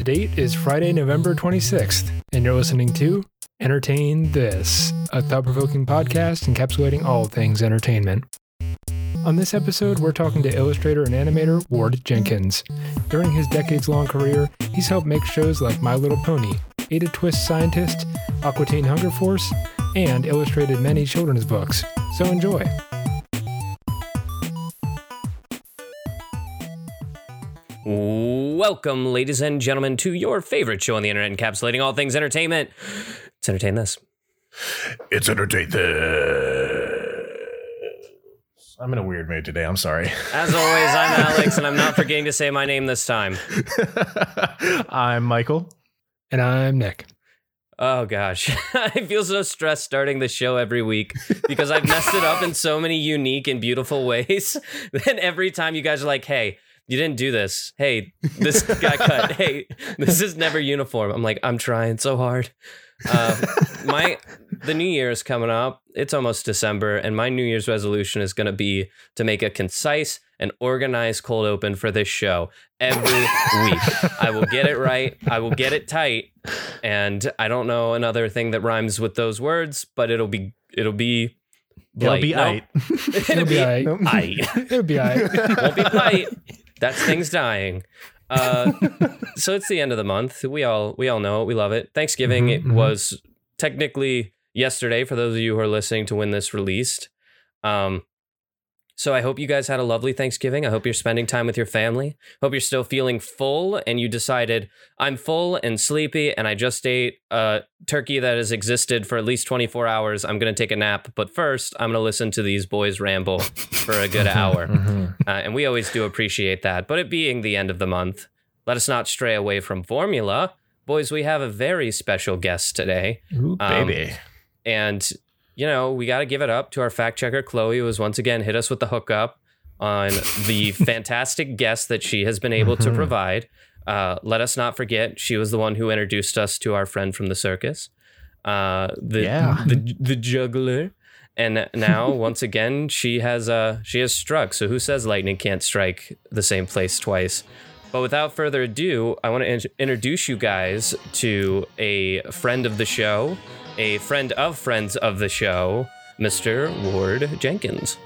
The date is Friday, November 26th, and you're listening to Entertain This, a thought provoking podcast encapsulating all things entertainment. On this episode, we're talking to illustrator and animator Ward Jenkins. During his decades long career, he's helped make shows like My Little Pony, Ada Twist Scientist, Aqua Teen Hunger Force, and illustrated many children's books. So enjoy. Welcome, ladies and gentlemen, to your favorite show on the internet encapsulating all things entertainment. Let's entertain this. It's entertain this. I'm in a weird mood today. I'm sorry. As always, I'm Alex, and I'm not forgetting to say my name this time. I'm Michael. And I'm Nick. Oh gosh, I feel so stressed starting the show every week because I've messed it up in so many unique and beautiful ways. Then every time you guys are like, "Hey, you didn't do this. Hey, this got cut. Hey, this is never uniform." I'm like, "I'm trying so hard." Uh, my the New Year is coming up. It's almost December, and my New Year's resolution is going to be to make a concise and organized cold open for this show every week. I will get it right. I will get it tight, and I don't know another thing that rhymes with those words, but it'll be it'll be. It'll be No, aight. It'll be aight. aight. It'll be all right. Won't be polite. That's things dying. Uh, so it's the end of the month. We all we all know it. We love it. Thanksgiving Mhm, it mhm. was technically yesterday for those of you who are listening to when this released. Um, so I hope you guys had a lovely Thanksgiving. I hope you're spending time with your family. Hope you're still feeling full and you decided I'm full and sleepy and I just ate a turkey that has existed for at least 24 hours. I'm going to take a nap, but first I'm going to listen to these boys ramble for a good hour. Mhm. Uh, and we always do appreciate that. But it being the end of the month, let us not stray away from formula. Boys, we have a very special guest today. Ooh, Um, baby. And, you know, we got to give it up to our fact checker, Chloe, who has once again hit us with the hookup on the fantastic guest that she has been able to Mhm. provide. Uh, let us not forget, she was the one who introduced us to our friend from the circus, uh, the, Yeah. the the juggler. And now, once again, she has uh, she has struck. So who says lightning can't strike the same place twice? But without further ado, I want to in- introduce you guys to a friend of the show, a friend of friends of the show, Mr. Ward Jenkins.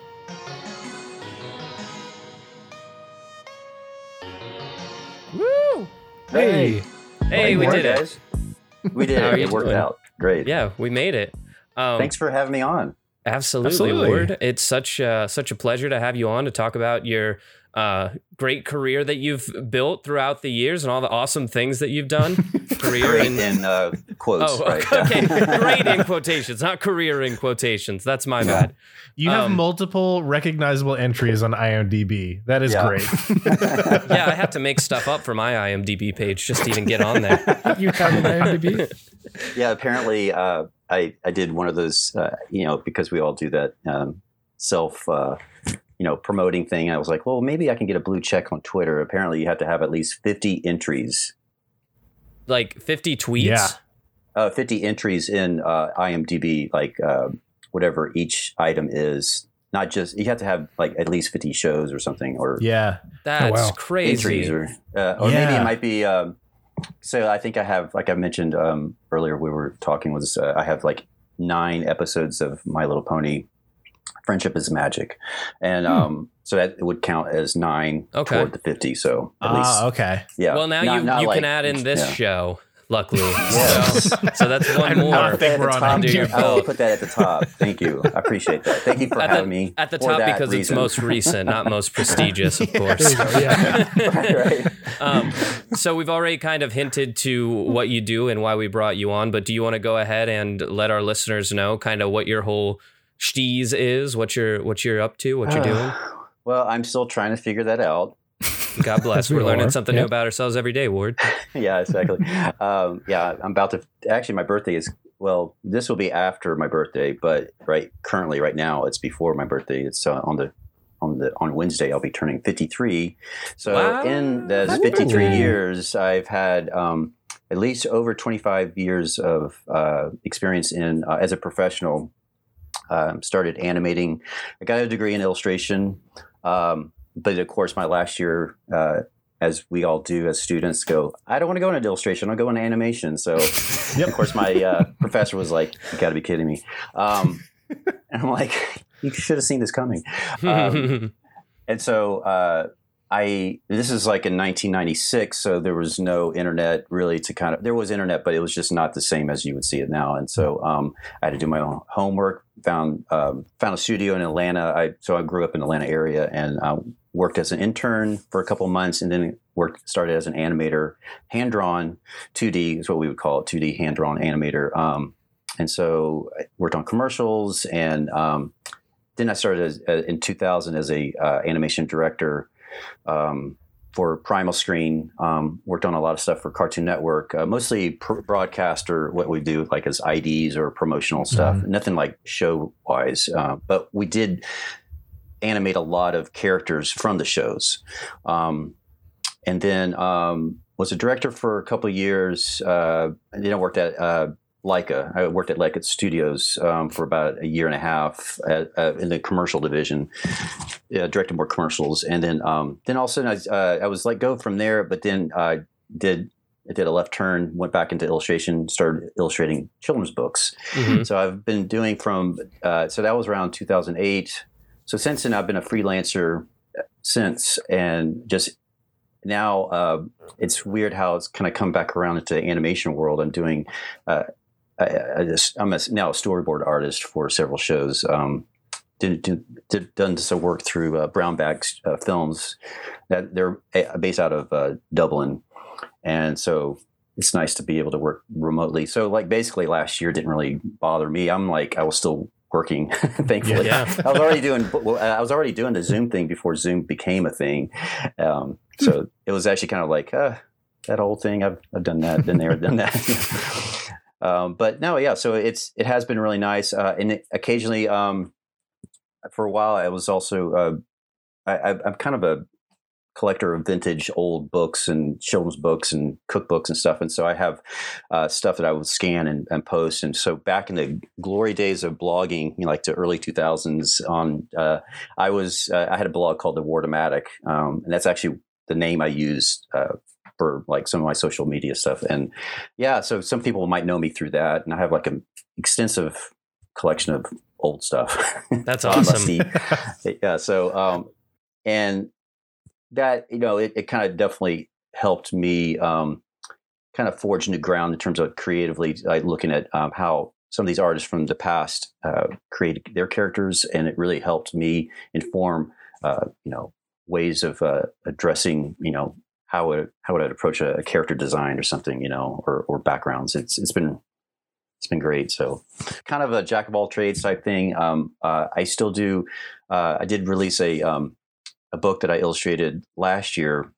Woo! Hey, Hey, we did work, it. We did it. It worked doing? out. Great. Yeah, we made it. Um, Thanks for having me on. Absolutely, Absolutely. Ward. It's such uh, such a pleasure to have you on to talk about your uh, great career that you've built throughout the years and all the awesome things that you've done. career Great in in uh, quotes, oh, right? okay, yeah. great in quotations, not career in quotations. That's my bad. You have Um, multiple recognizable entries on IMDb. That is Yeah. great. Yeah, I have to make stuff up for my IMDb page just to even get on there. you have an IMDb? yeah. Apparently, uh, I I did one of those. Uh, you know, because we all do that um, self. You know, promoting thing. I was like, well, maybe I can get a blue check on Twitter. Apparently, you have to have at least fifty entries. Like 50 tweets. Yeah. Uh, 50 entries in uh, IMDb, like uh, whatever each item is. Not just you have to have like at least 50 shows or something, or Yeah. That's Oh, wow. crazy. entries or uh, or maybe it might be um, so i think i have like i mentioned um, earlier we were talking was uh, i have like nine episodes of my little pony friendship is magic and Hmm. um, so that would count as nine Okay. toward the 50 so at Ah, least okay. yeah Well, now Not- you not you like- can add in this yeah. show, luckily. Yes. So, so that's one I more. not Put think we're on under your I'll put that at the top. Thank you. I appreciate that. Thank you for At the- having me. At the top because reason. it's most recent, not most prestigious, of course. There yeah. right, right. um, so we've already kind of hinted to what you do and why we brought you on, but do you want to go ahead and let our listeners know kind of what your whole steez is, what you're what you're up to, what you're doing? Well, I'm still trying to figure that out. God bless. We We're learning are, something new about ourselves every day, Ward. yeah, exactly. um, yeah, I'm about to. Actually, my birthday is. Well, this will be after my birthday, but right currently, right now, it's before my birthday. It's uh, on the on the on Wednesday. I'll be turning 53. So Wow. in those Ooh. 53 years, I've had um, at least over 25 years of uh, experience in uh, as a professional. Um, started animating. I got a degree in illustration, um, but of course, my last year uh, as we all do as students, go, I don't want to go into illustration. I'll go into animation. So, Yep. of course, my uh, professor was like, "You got to be kidding me." Um, and I'm like, "You should have seen this coming." Um, and so uh, I this is like in 1996, so there was no internet really to kind of there was internet, but it was just not the same as you would see it now. And so um, I had to do my own homework. Found um, found a studio in Atlanta. I so I grew up in the Atlanta area and uh, worked as an intern for a couple months, and then worked started as an animator, hand drawn 2D is what we would call it, 2D hand drawn animator. Um, and so I worked on commercials and um, then I started as, uh, in 2000 as a uh, animation director um, for Primal Screen. Um, worked on a lot of stuff for Cartoon Network, uh, mostly pr- broadcast or what we do like as IDs or promotional stuff. Nothing like show wise, uh, but we did animate a lot of characters from the shows. Um, and then um, was a director for a couple of years. Uh, then I worked at uh, Laika. I worked at Laika Studios um, for about a year and a half at, uh, in the commercial division, uh, directed more commercials, and then um, then all of a sudden I, uh, I was let go from there. But then I did I did a left turn, went back into illustration, started illustrating children's books. Mhm. So I've been doing from uh, so that was around 2008. So since then I've been a freelancer since, and just now uh, it's weird how it's kind of come back around into the animation world. I'm doing. Uh, I, I just, I'm a, now a storyboard artist for several shows. Um, did, did, did done some work through uh, Brown Bag uh, Films that they're uh, based out of uh, Dublin, and so it's nice to be able to work remotely. So like basically last year didn't really bother me. I'm like I was still working, thankfully. Yeah. I was already doing well, I was already doing the Zoom thing before Zoom became a thing. Um, so it was actually kind of like uh, that old thing. I've I've done that, been there, done that. um, but no, yeah. So it's it has been really nice, uh, and it, occasionally, um, for a while, I was also uh, I, I'm kind of a collector of vintage old books and children's books and cookbooks and stuff. And so I have uh, stuff that I would scan and, and post. And so back in the glory days of blogging, you know, like the early 2000s, on uh, I was uh, I had a blog called the Wardomatic, um, and that's actually the name I used. For like some of my social media stuff, and yeah, so some people might know me through that, and I have like an extensive collection of old stuff. That's awesome. yeah. So, um, and that you know, it, it kind of definitely helped me um, kind of forge new ground in terms of creatively like looking at um, how some of these artists from the past uh, created their characters, and it really helped me inform, uh, you know, ways of uh, addressing, you know, how would how would I approach a, a character design or something, you know, or or backgrounds. It's it's been it's been great. So, kind of a jack of all trades type thing. Um, uh, I still do. Uh, I did release a um, a book that I illustrated last year.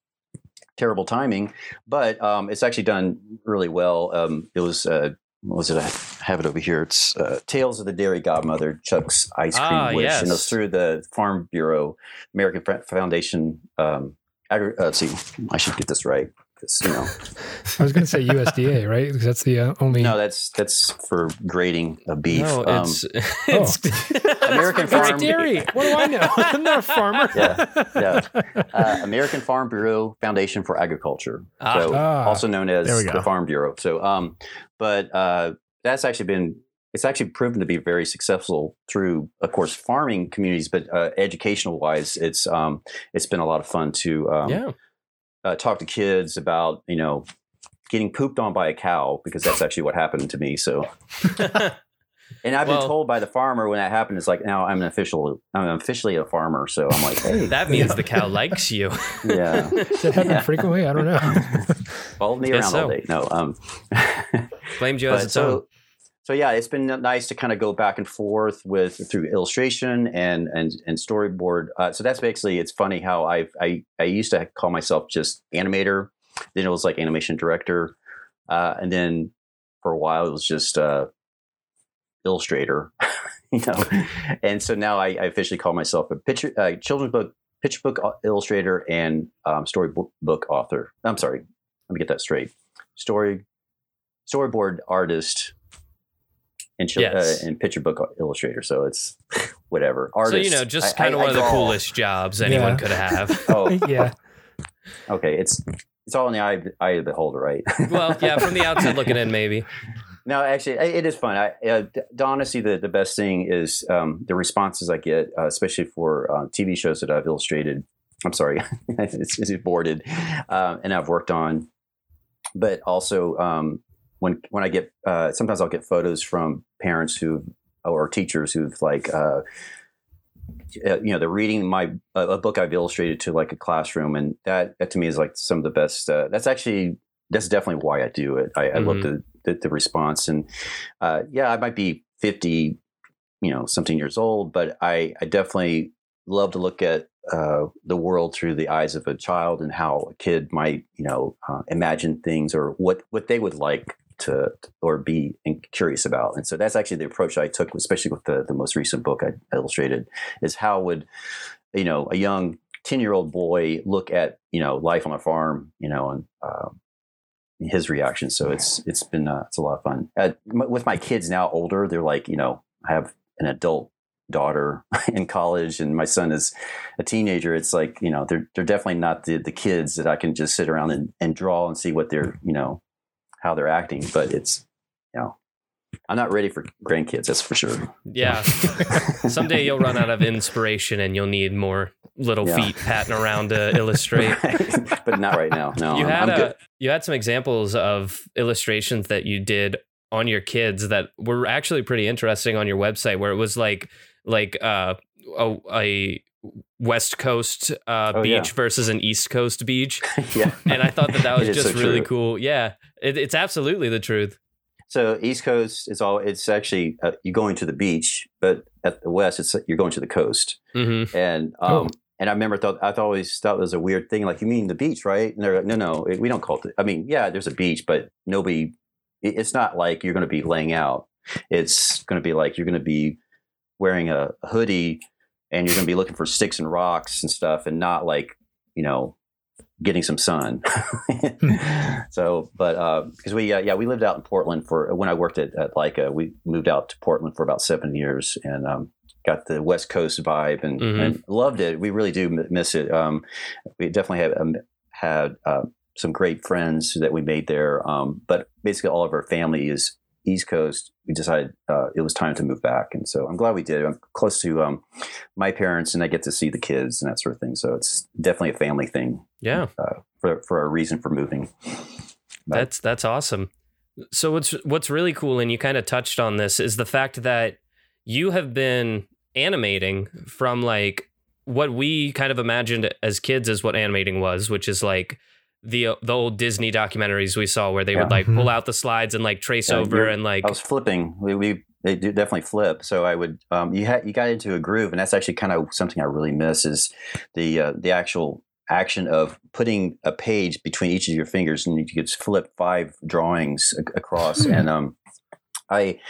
Terrible timing, but um, it's actually done really well. Um, it was. Uh, what was it? I have it over here. It's uh, Tales of the Dairy Godmother, Chuck's Ice Cream Ah, Wish, and yes. through the Farm Bureau, American Foundation. Agri- uh, let's see, I should get this right. 'cause, you know, I was going to say USDA, right? Because that's the uh, only. no, that's that's for grading a beef. No, Um, it's, it's American It's Farm- dairy. What do I know? I'm not a farmer. Yeah, yeah. uh, American Farm Bureau Foundation for Agriculture, Ah. so Ah. also known as There we go. the Farm Bureau. So, um, but uh, that's actually been it's actually proven to be very successful through, of course, farming communities, but uh, educational wise, it's um, it's been a lot of fun to um, yeah. uh, talk to kids about you know getting pooped on by a cow because that's actually what happened to me. So. And I've Well- been told by the farmer when that happened, it's like now I'm an official, I'm officially a farmer. So I'm like, hey, that means the cow likes you. yeah. Does that happen Yeah. frequently? I don't know. Follow me Guess around so. all day. No. Um, Blame Joe as but its own. so, so yeah, it's been nice to kind of go back and forth with through illustration and and and storyboard. Uh, so that's basically it's funny how I I I used to call myself just animator, then it was like animation director, uh, and then for a while it was just uh, illustrator, you know, and so now I, I officially call myself a picture uh, children's book picture book illustrator and um, storybook book author. I'm sorry, let me get that straight. Story storyboard artist and chil- Yes. uh, and picture book illustrator. So it's whatever Artist. So you know, just I- kind of I- one I of the coolest jobs anyone Yeah. could have. Oh yeah. Okay, it's it's all in the eye, eye of the beholder, right? well, yeah, from the outside looking in, maybe. No, actually, it is fun. I, uh, honestly, the, the best thing is um, the responses I get, uh, especially for uh, TV shows that I've illustrated. I'm sorry, it's, it's boarded, um, and I've worked on. But also, um, when when I get, uh, sometimes I'll get photos from parents who or teachers who've like uh, uh, you know they're reading my a book I've illustrated to like a classroom, and that, that to me is like some of the best. Uh, that's actually that's definitely why I do it. I, mm-hmm. I love mm-hmm. the, the, the response, and uh, yeah, I might be fifty, you know, something years old, but I I definitely love to look at uh, the world through the eyes of a child and how a kid might you know uh, imagine things or what what they would like to or be curious about. And so that's actually the approach I took, especially with the, the most recent book I illustrated, is how would, you know, a young 10 year old boy look at, you know, life on a farm, you know, and, um, his reaction. So it's, it's been, uh, it's a lot of fun. With my kids now older, they're like, you know, I have an adult daughter in college and my son is a teenager it's like you know they're they're definitely not the the kids that I can just sit around and, and draw and see what they're you know how they're acting, but it's you know I'm not ready for grandkids, that's for sure. Yeah. Someday you'll run out of inspiration and you'll need more little yeah. feet patting around to illustrate. but not right now. No. You had a, you had some examples of illustrations that you did on your kids that were actually pretty interesting on your website where it was like like uh a, a West Coast uh, oh, beach yeah. versus an East Coast beach. yeah. And I thought that that was just so really true. cool. Yeah. It, it's absolutely the truth. So East Coast is all. It's actually uh, you're going to the beach, but at the West, it's you're going to the coast. Mm-hmm. And um, oh. and I remember thought I always thought it was a weird thing. Like you mean the beach, right? And they're like, no, no, we don't call it. I mean, yeah, there's a beach, but nobody. It's not like you're going to be laying out. It's going to be like you're going to be wearing a hoodie and you're going to be looking for sticks and rocks and stuff and not like you know getting some sun. So but because uh, we uh, yeah we lived out in portland for when i worked at, at Laika we moved out to portland for about seven years and um, got the west coast vibe and, mm-hmm. and, loved it. We really do miss it. Um, we definitely have um, had uh, some great friends that we made there. Um, but basically all of our family is East Coast, we decided uh, it was time to move back, and so I'm glad we did. I'm close to um, my parents, and I get to see the kids and that sort of thing. So it's definitely a family thing. Yeah, uh, for for a reason for moving. But, that's that's awesome. So what's what's really cool, and you kind of touched on this, is the fact that you have been animating from like what we kind of imagined as kids as what animating was, which is like the the old Disney documentaries we saw where they yeah. would like pull mm-hmm. out the slides and like trace yeah, over and like I was flipping. We, we they do definitely flip. So I would um, you had you got into a groove, and that's actually kind of something I really miss is the uh, the actual action of putting a page between each of your fingers, and you could flip five drawings across. Hmm. and um, I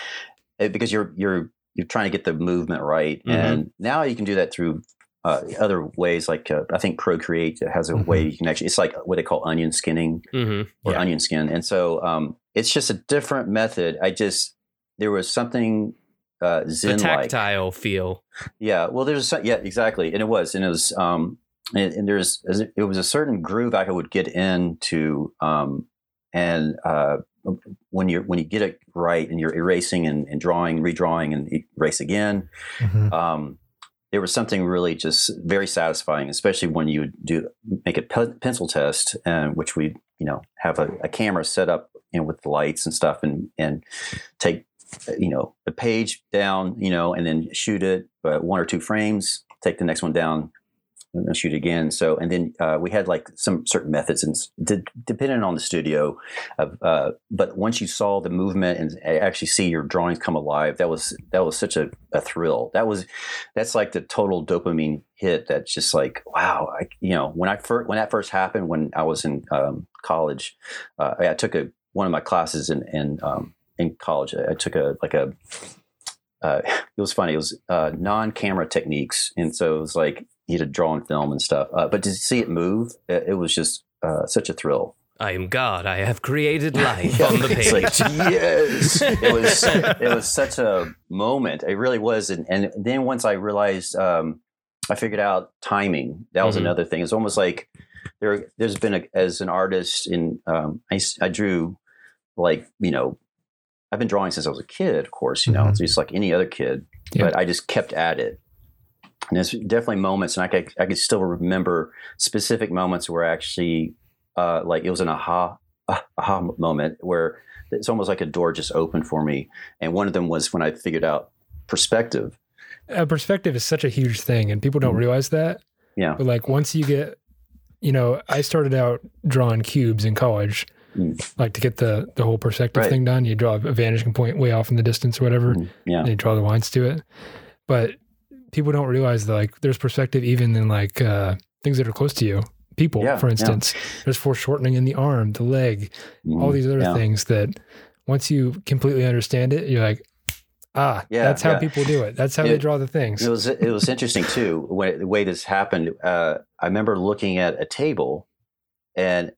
because you're you're you're trying to get the movement right, mm-hmm. and now you can do that through uh, other ways like uh, I think Procreate has a mm-hmm. way you can actually it's like what they call onion skinning mm-hmm. or yeah. onion skin, and so um, it's just a different method. I just there was something uh, zen tactile feel. Yeah, well, there's a, yeah exactly, and it was, and it was, um, and, and there's it was a certain groove I would get into, um, and uh, when you when you get it right and you're erasing and, and drawing, redrawing, and erase again. Mm-hmm. Um, there was something really just very satisfying, especially when you do make a pe- pencil test, uh, which we you know have a, a, camera set up you know with the lights and stuff, and and take you know the page down, you know, and then shoot it uh, one or two frames, take the next one down, and shoot again. So, and then uh, we had like some certain methods, and d- depending on the studio, of, uh, but once you saw the movement and actually see your drawings come alive, that was that was such a, a thrill. That was that's like the total dopamine hit. That's just like wow, I, you know, when I first when that first happened when I was in um, college, uh, I took a one of my classes in in um, in college. I took a like a uh, it was funny. It was uh, non-camera techniques, and so it was like you had to draw on film and stuff. Uh, but to see it move, it, it was just uh, such a thrill. I am God. I have created life yeah, on the page. Like, yes, it was. It was such a moment. It really was. And, and then once I realized, um, I figured out timing. That was mm-hmm. another thing. It's almost like there there's been a, as an artist in um, I, I drew like you know I've been drawing since I was a kid, of course, you know, Mhm. just like any other kid, Yeah. but I just kept at it. And there's definitely moments, and I could, I could still remember specific moments where actually, uh, like it was an aha, ah, aha moment where it's almost like a door just opened for me. And one of them was when I figured out perspective. Uh, perspective is such a huge thing, and people don't Mhm. realize that. Yeah. But like once you get, you know, I started out drawing cubes in college, Mm. like to get the the whole perspective Right. thing done. You draw a vanishing point way off in the distance or whatever, Mm, Yeah. and you draw the lines to it. But people don't realize that like there's perspective even in like uh, things that are close to you. People, Yeah, for yeah. instance, there's foreshortening in the arm, the leg, all Mhm. these other Yeah. things that once you completely understand it, you're like, ah, Yeah, that's how yeah. people do it. That's how they draw the things. It was it was interesting too when the way this happened. Uh, I remember looking at a table, and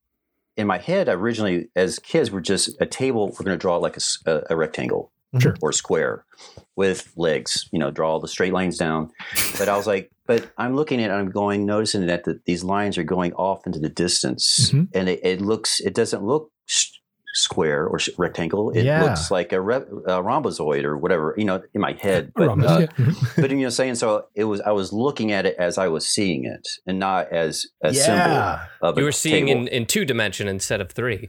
in my head, originally as kids, we're just a table. We're going to draw like a rectangle Sure. or square with legs. You know, draw all the straight lines down. But I was like, but I'm looking at it. I'm going noticing that the, these lines are going off into the distance, Mhm. and it, it looks. It doesn't look. s- square or s- rectangle it Yeah. looks like a, re- a rhombozoid or whatever you know in my head but Rhombus, uh, yeah. Mhm. but you know, saying so, it was I was looking at it as I was seeing it, and not as a symbol yeah. of You a were seeing table. in, in two dimension instead of three,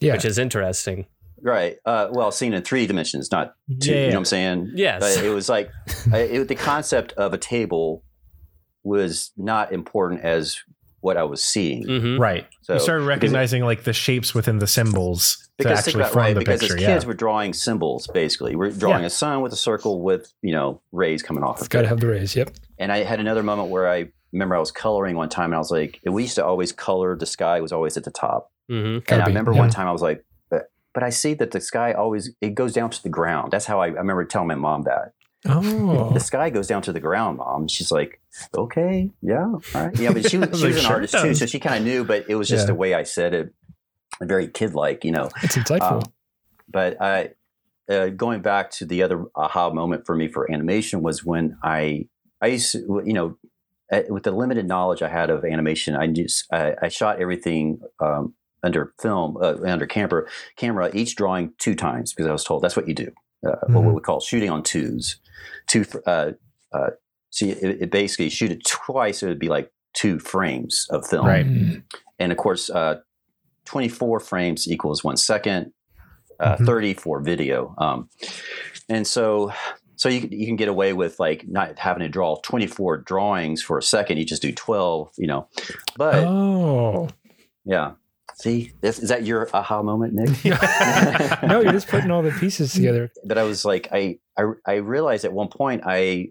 yeah. which is interesting. Right. Uh, well, seen in three dimensions, not two. You know what I'm saying? Yes. But it was like I, it, the concept of a table was not important as what I was seeing. hmm Right. So you started because- recognizing like the shapes within the symbols to because think actually about- form right, the because picture. as Yeah. kids we're drawing symbols basically. We're drawing Yeah. a sun with a circle with you know rays coming off It's of got to it. have the rays. Yep. And I had another moment where I remember I was coloring one time, and I was like, we used to always color the sky was always at the top. hmm And Gotta I be, remember yeah. one time I was like, but, I see that the sky always it goes down to the ground. That's how I, I remember telling my mom that Oh, the sky goes down to the ground, mom. She's like, okay, yeah, all right, yeah. But she was, she like, was an "Sure it artist too, so she kind of knew. But it was just Yeah. the way I said it, very kid like, you know. it's insightful. Um, but I, uh, going back to the other aha moment for me for animation was when I, I used to, you know, with the limited knowledge I had of animation, I just I, I shot everything um, under film, uh, under camera, camera, each drawing two times because I was told that's what you do. Uh, What Mhm. we call shooting on twos, two. Uh, uh, see, it, it basically shoot it twice. It would be like two frames of film, Right. Mm. and of course, uh, 24 frames equals one second, uh, Mhm. 30 for video. Um, and so, so you, can- you can get away with like not having to draw 24 drawings for a second. You just do 12, you know. But Oh, yeah, see, is, is that your aha moment, Nick? no, you're just putting all the pieces together. but I was like, I, I, I realized at one point I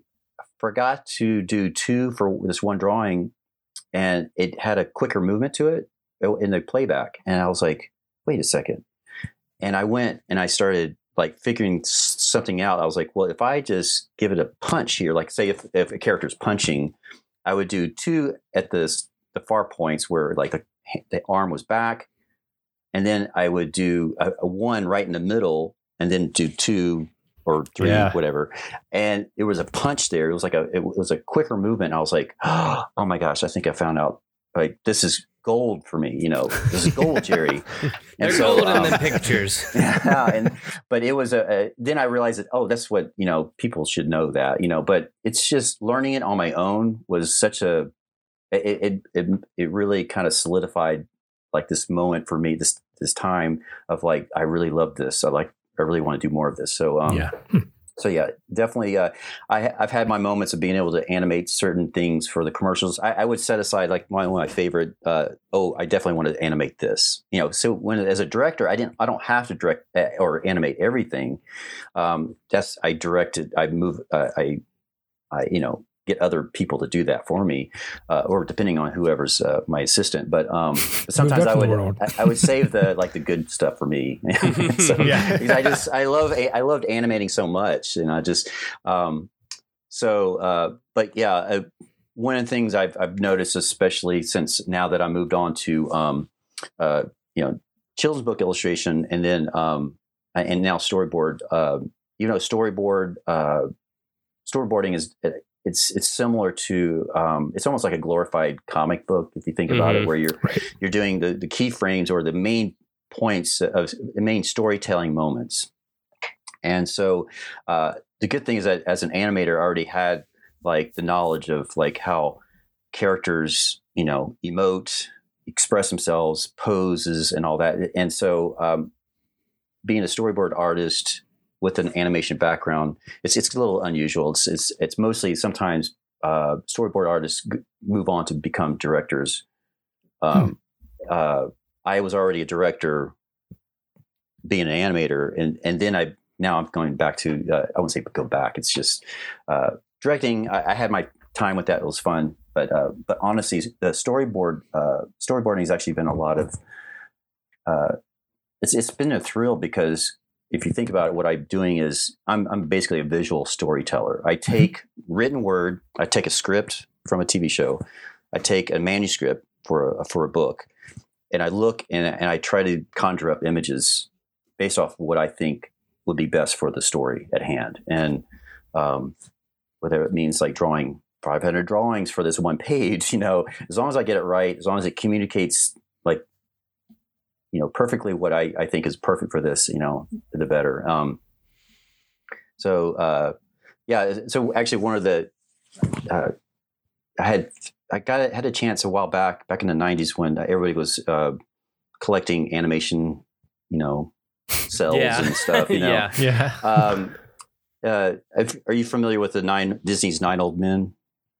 forgot to do two for this one drawing, and it had a quicker movement to it uh, in the playback, and I was like, wait a second, and I went and I started like figuring something out. I was like, well, if I just give it a punch here, like say if if a character's punching, I would do two at the the far points where like the the arm was back, and then I would do a, a one right in the middle, and then do two or three, Yeah. whatever. And it was a punch there. It was like a it was a quicker movement. I was like, oh my gosh, I think I found out. Like this is gold for me. You know, this is gold, Jerry. They're so, gold in um, them pictures. yeah, and but it was a, a. Then I realized that oh, that's what you know. People should know that you know. But it's just learning it on my own was such a. It it it, it really kind of solidified like this moment for me. This this time of like I really love this. I like I really want to do more of this. So um, Yeah. so yeah, definitely. Uh, I, I've had my moments of being able to animate certain things for the commercials. I, I would set aside like my, one of my favorite. Uh, oh, I definitely want to animate this. You know, so when as a director, I didn't. I don't have to direct uh, or animate everything. Um, that's I directed. I move. Uh, I, I you know get other people to do that for me, uh, or depending on whoever's uh, my assistant. But um, but sometimes I would. I, I would save the like the good stuff for me. so, Yeah. because I just I love I loved animating so much, and I just um, so uh, but yeah, uh, one of the things I've I've noticed, especially since now that I moved on to um, uh, you know children's book illustration, and then um, and now storyboard. Uh, you know, storyboard uh, storyboarding is it's it's similar to um, it's almost like a glorified comic book if you think about Mhm. it, where you're Right. you're doing the the key frames or the main points of the main storytelling moments. And so uh, the good thing is that as an animator, I already had like the knowledge of like how characters, you know, emote, express themselves, poses, and all that. And so, um, being a storyboard artist with an animation background, it's it's a little unusual. It's it's it's mostly sometimes uh, storyboard artists g- move on to become directors. Um, uh, I was already a director, being an animator, and and then I now I'm going back to uh, I won't say go back. It's just uh, directing. I, I had my time with that. It was fun, but uh, but honestly, the storyboard uh, storyboarding has actually been a lot of. Uh, it's it's been a thrill because if you think about it, what I'm doing is I'm I'm basically a visual storyteller. I take written word, I take a script from a TV show, I take a manuscript for a for a book, and I look and and I try to conjure up images based off what I think would be best for the story at hand, and um, whether it means like drawing 500 drawings for this one page, you know, as long as I get it right, as long as it communicates you know perfectly what I, I think is perfect for this, you know, the better. Um, so uh, yeah, so actually one of the uh, I had I got had a chance a while back back in the 90s when everybody was uh, collecting animation, you know, cells Yeah. and stuff, you know. yeah. Yeah. Um, uh, if- are you familiar with the nine Disney's Nine Old Men?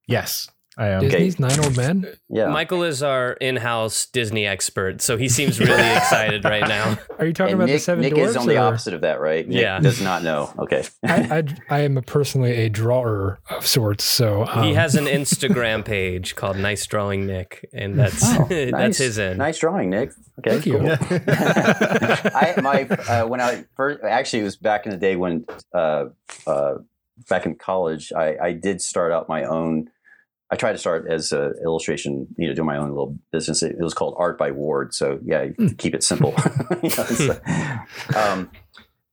yes, I am. Disney's Nine Old Men. Yeah, Michael is our in-house Disney expert, so he seems really excited right now. Are you talking and about Nick, the Seven Nick Dwarfs? is on the opposite of that, right? Nick Yeah. does not know. Okay, I, I, I am a personally a drawer of sorts, so um, he has an Instagram page called Nice Drawing Nick, and that's Oh, that's nice. his end. nice drawing, Nick. Okay, Thank you. cool. I my uh, when I first actually it was back in the day when uh, uh, back in college I, I did start out my own. I tried to start as an illustration, you know, do my own little business. It, was called Art by Ward. So yeah, Hmm. keep it simple. You know, so, um,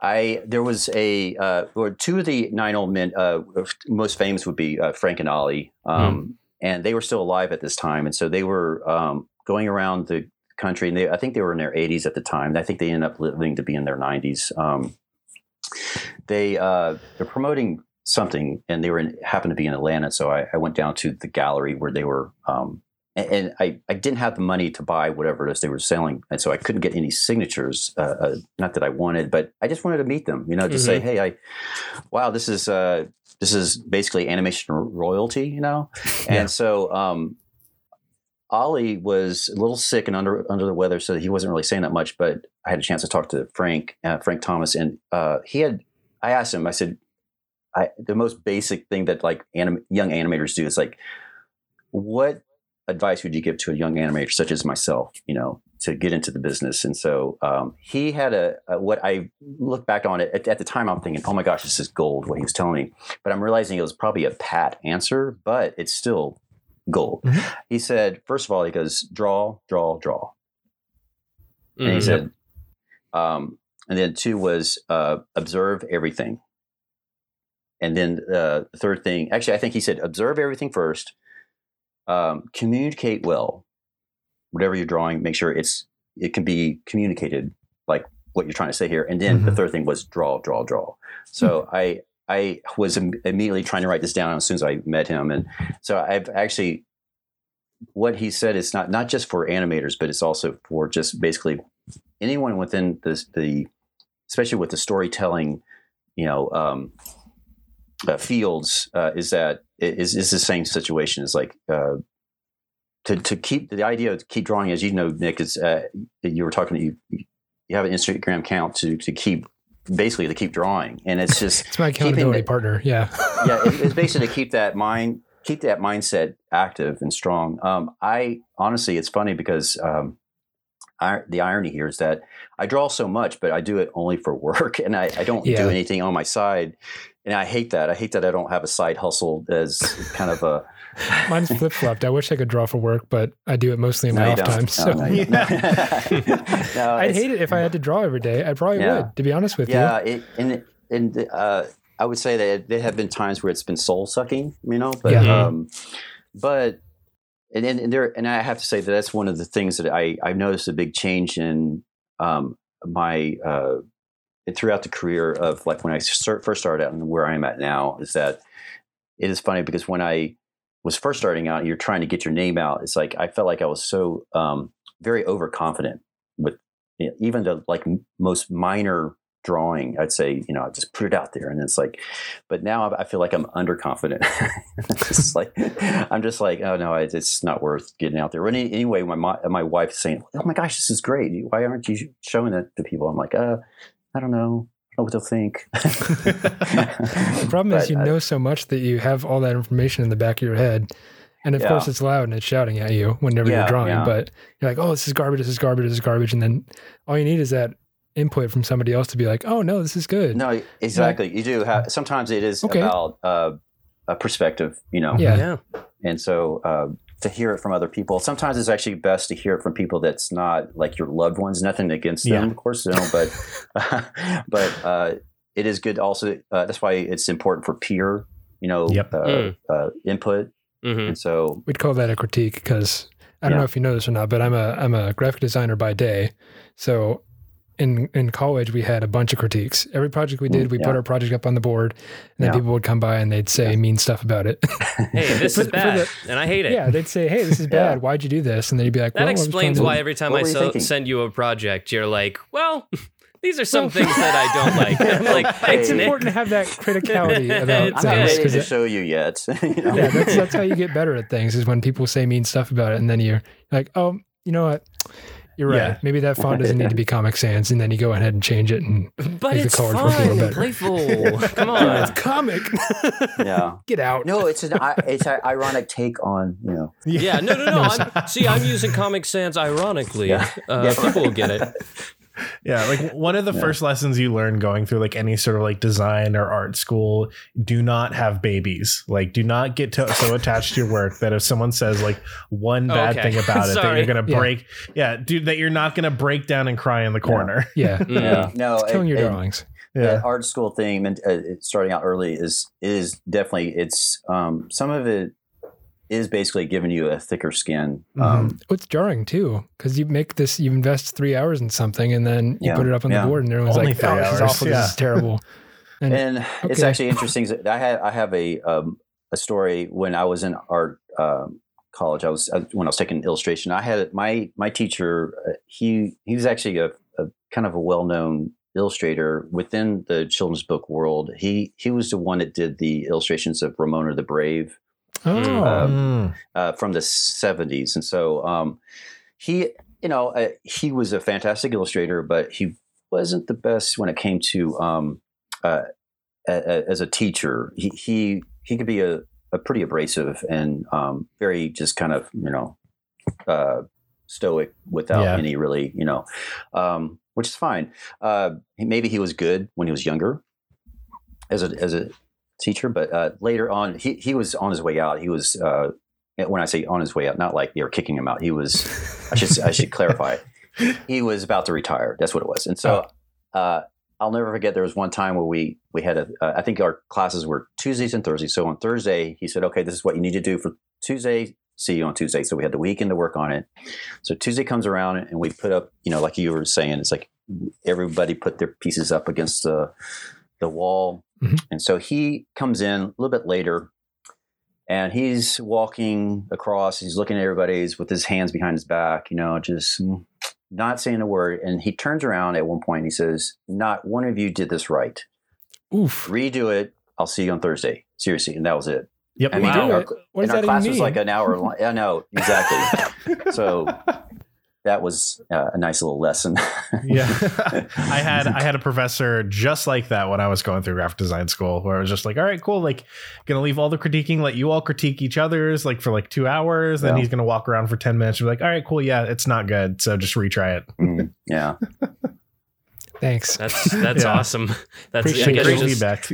I there was a uh, or two of the nine old men. Uh, most famous would be uh, Frank and Ollie, um, and they were still alive at this time, and so they were um, going around the country. And they, I think they were in their 80s at the time. I think they ended up living to be in their 90s. Um, they uh, they're promoting something, and they were in, happened to be in Atlanta. So I, I went down to the gallery where they were. Um, and, and I, I didn't have the money to buy whatever it is they were selling, and so I couldn't get any signatures. Uh, uh, not that I wanted, but I just wanted to meet them. You know, to say, hey, I, wow, this is uh, this is basically animation royalty. You know, and Yeah. so um, Ollie was a little sick and under under the weather, so he wasn't really saying that much. But I had a chance to talk to Frank, uh, Frank Thomas, and uh, he had. I asked him. I said, I, "The most basic thing that like anim, young animators do is like, what advice would you give to a young animator such as myself? You know, to get into the business?" And so um, he had a, a what I look back on it at, at the time. I'm thinking, "Oh my gosh, this is gold!" What he was telling me, but I'm realizing it was probably a pat answer, but it's still gold. Mhm. He said, first of all, he goes, draw, draw, draw. And he Mhm. said, um, and then two was uh, observe everything. And then uh, the third thing, actually, I think he said, observe everything first, um, communicate well. Whatever you're drawing, make sure it's it can be communicated like what you're trying to say here. And then the Mhm. third thing was draw, draw, draw. So I I was im- immediately trying to write this down as soon as I met him, and so I've actually what he said is not not just for animators, but it's also for just basically anyone within the the especially with the storytelling, you know, um, uh, fields uh, is that is is the same situation. It's like uh, to to keep the idea of keep drawing, as you know, Nick is uh, you were talking to you. You have an Instagram account to to keep basically to keep drawing, and it's just It's my accountability partner. Yeah. yeah, it, it's basically to keep that mind, keep that mindset active and strong. Um, I honestly, it's funny because um, I, the irony here is that I draw so much, but I do it only for work, and I, I don't Yeah. do anything on my side. And I hate that. I hate that I don't have a side hustle as kind of a. Mine's flip flopped. I wish I could draw for work, but I do it mostly in my No, off time. No, So no. No, I'd hate it if I had to draw every day. I probably Yeah. would, to be honest with you. yeah, and and uh, I would say that there have been times where it's been soul sucking, you know, but Yeah. um, but and, and and there and I have to say that that's one of the things that I I've noticed a big change in um my uh throughout the career of like when I start, first started out and where I am at now is that it is funny because when I was first starting out, you're trying to get your name out. It's like I felt like I was so um, very overconfident with you know, even the like m- most minor drawing. I'd say you know I just put it out there, and it's like, but now I feel like I'm underconfident. it's like I'm just like oh no, it's- it's not worth getting out there. But anyway, my my wife's saying, oh my gosh, this is great. Why aren't you showing it to people? I'm like, uh, I don't know. I don't know what they'll think. The problem is But, you uh, know so much that you have all that information in the back of your head. And of Yeah. course it's loud and it's shouting at you whenever Yeah, you're drawing, yeah. but you're like, oh, this is garbage, this is garbage, this is garbage. And then all you need is that input from somebody else to be like, oh, no, this is good. No, exactly. You do have. Sometimes it is Okay. about uh, a perspective, you know. Yeah. Yeah. And so uh, to hear it from other people, sometimes it's actually best to hear it from people that's not like your loved ones. Nothing against them, Yeah. of course, you know, but but uh, it is good. Also, uh, that's why it's important for peer, you know, Yep. uh, Mm. uh, input. hmm And so We'd call that a critique because I don't Yeah. know if you know this or not, but I'm a I'm a graphic designer by day. So in in college we had a bunch of critiques. Every project we did, Mm, we yeah. put our project up on the board, and then Yeah. people would come by and they'd say mean stuff about it. Hey, this For- is bad, the- and I hate it. yeah, they'd say, "Hey, this is Yeah. bad. Why'd you do this?" And then you'd be like, That well, I explains why every time I so, send you a project, you're like, well, these are some Well- things that I don't like. I'm like, Hey. It's Nick. important to have that criticality about It's I'm not good. things to it- show you yet. you know? yeah, that's that's how you get better at things is when people say mean stuff about it, and then you're like, oh, you know what? You're right. Yeah. Maybe that font doesn't need to be Comic Sans, and then you go ahead and change it. And But Make the it's colors fun, work a little better. playful. Come on. it's comic. yeah. Get out. No, it's an it's an ironic take on you know. Yeah, no, no, no. I'm, see, I'm using Comic Sans ironically. Yeah. Uh, Yeah. People will get it. Yeah, like one of the Yeah. first lessons you learn going through like any sort of like design or art school, do not have babies. Like do not get to, so attached to your work that if someone says like one bad Okay. thing about it that you're going to Yeah. break, yeah, dude that you're not going to break down and cry in the corner. Yeah, Mm. Yeah. No, it's killing your and- and- drawings. Yeah. the art school thing and uh, starting out early is is definitely it's um some of it is basically giving you a thicker skin um Oh, It's jarring too because you make this, you invest three hours in something, and then you Yeah, put it up on yeah. the board, and everyone's Only like, "Oh, three this is hours, awful. yeah. This is terrible." And, and it's actually interesting i had i have a um a story when i was in art um college i was uh, when i was taking illustration i had my my teacher uh, he he was actually a, a kind of a well-known illustrator within the children's book world he he was the one that did the illustrations of ramona the brave oh, Um, Mm. uh, from the 70s. And so um, he, you know, uh, he was a fantastic illustrator, but he wasn't the best when it came to um, uh, a, a, as a teacher. He, he, he could be a, a pretty abrasive and um, very just kind of, you know, uh, stoic without Yeah. any really, you know, um, which is fine. Uh, maybe he was good when he was younger as a, as a teacher, but uh, later on, he, he was on his way out. He was, uh, when I say on his way out, not like they were kicking him out. He was, I should, I should clarify, he was about to retire. That's what it was. And so, uh, I'll never forget. There was one time where we we had a. Uh, I think our classes were Tuesdays and Thursdays. So on Thursday, he said, "Okay, this is what you need to do for Tuesday. See you on Tuesday." So we had the weekend to work on it. So Tuesday comes around and we put up. You know, like you were saying, it's like everybody put their pieces up against the the wall, Mhm. and so he comes in a little bit later. And he's walking across. He's looking at everybody's with his hands behind his back, you know, just not saying a word. And he turns around at one point and he says, Not one of you did this right. oof. Redo it. I'll see you on Thursday. Seriously. And that was it. Yep. Wow. our, What and our class was like an hour long. I know, exactly. so that was uh, a nice little lesson. yeah i had i had a professor just like that when i was going through graphic design school where i was just like all right cool like gonna leave all the critiquing let you all critique each other's like for like two hours then Yeah. he's gonna walk around for 10 minutes and be like all right cool yeah it's not good so just retry it Mm, yeah. Thanks. That's that's Yeah. awesome. That's I Appreciate guess great just- feedback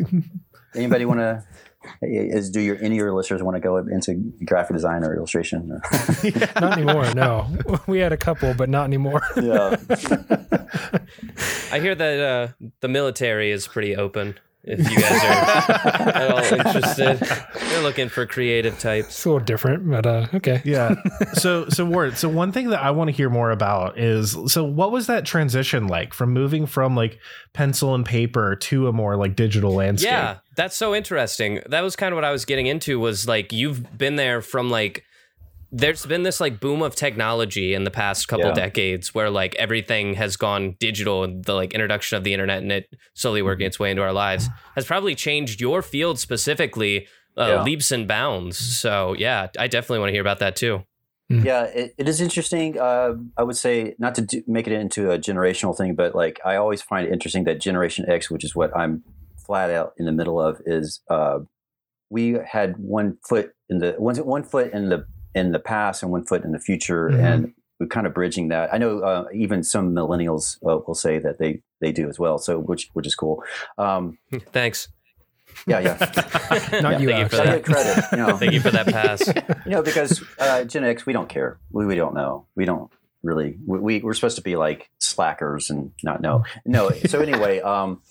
Anybody want to? Is do your any of your listeners want to go into graphic design or illustration? Not anymore. No, we had a couple, but not anymore. yeah. I hear that uh, the military is pretty open. If you guys are at all interested. They're looking for creative types. It's a little different, but uh, okay. Yeah. So so Ward, so one thing that I want to hear more about is so what was that transition like from moving from like pencil and paper to a more like digital landscape? Yeah, that's so interesting. That was kind of what I was getting into was like you've been there from like there's been this like boom of technology in the past couple Yeah. decades where like everything has gone digital and the like introduction of the internet and it slowly working its way into our lives has probably changed your field specifically uh, Yeah. leaps and bounds. So yeah, I definitely want to hear about that too. Yeah, it, it is interesting. Uh, I would say not to do, make it into a generational thing, but like I always find it interesting that Generation X, which is what I'm flat out in the middle of, is uh, we had one foot in the one one foot in the in the past and one foot in the future, Mhm. and we're kind of bridging that. I know uh, even some millennials uh, will say that they they do as well, so which which is cool. Um, Thanks. yeah, yeah. Not you, Thank you Alex. for I that. get credit. You know, Thank you for that pass. you know, because uh, Gen X, we don't care. We, we don't know. We don't really. We, we we're supposed to be like slackers and not know. No. So anyway, um,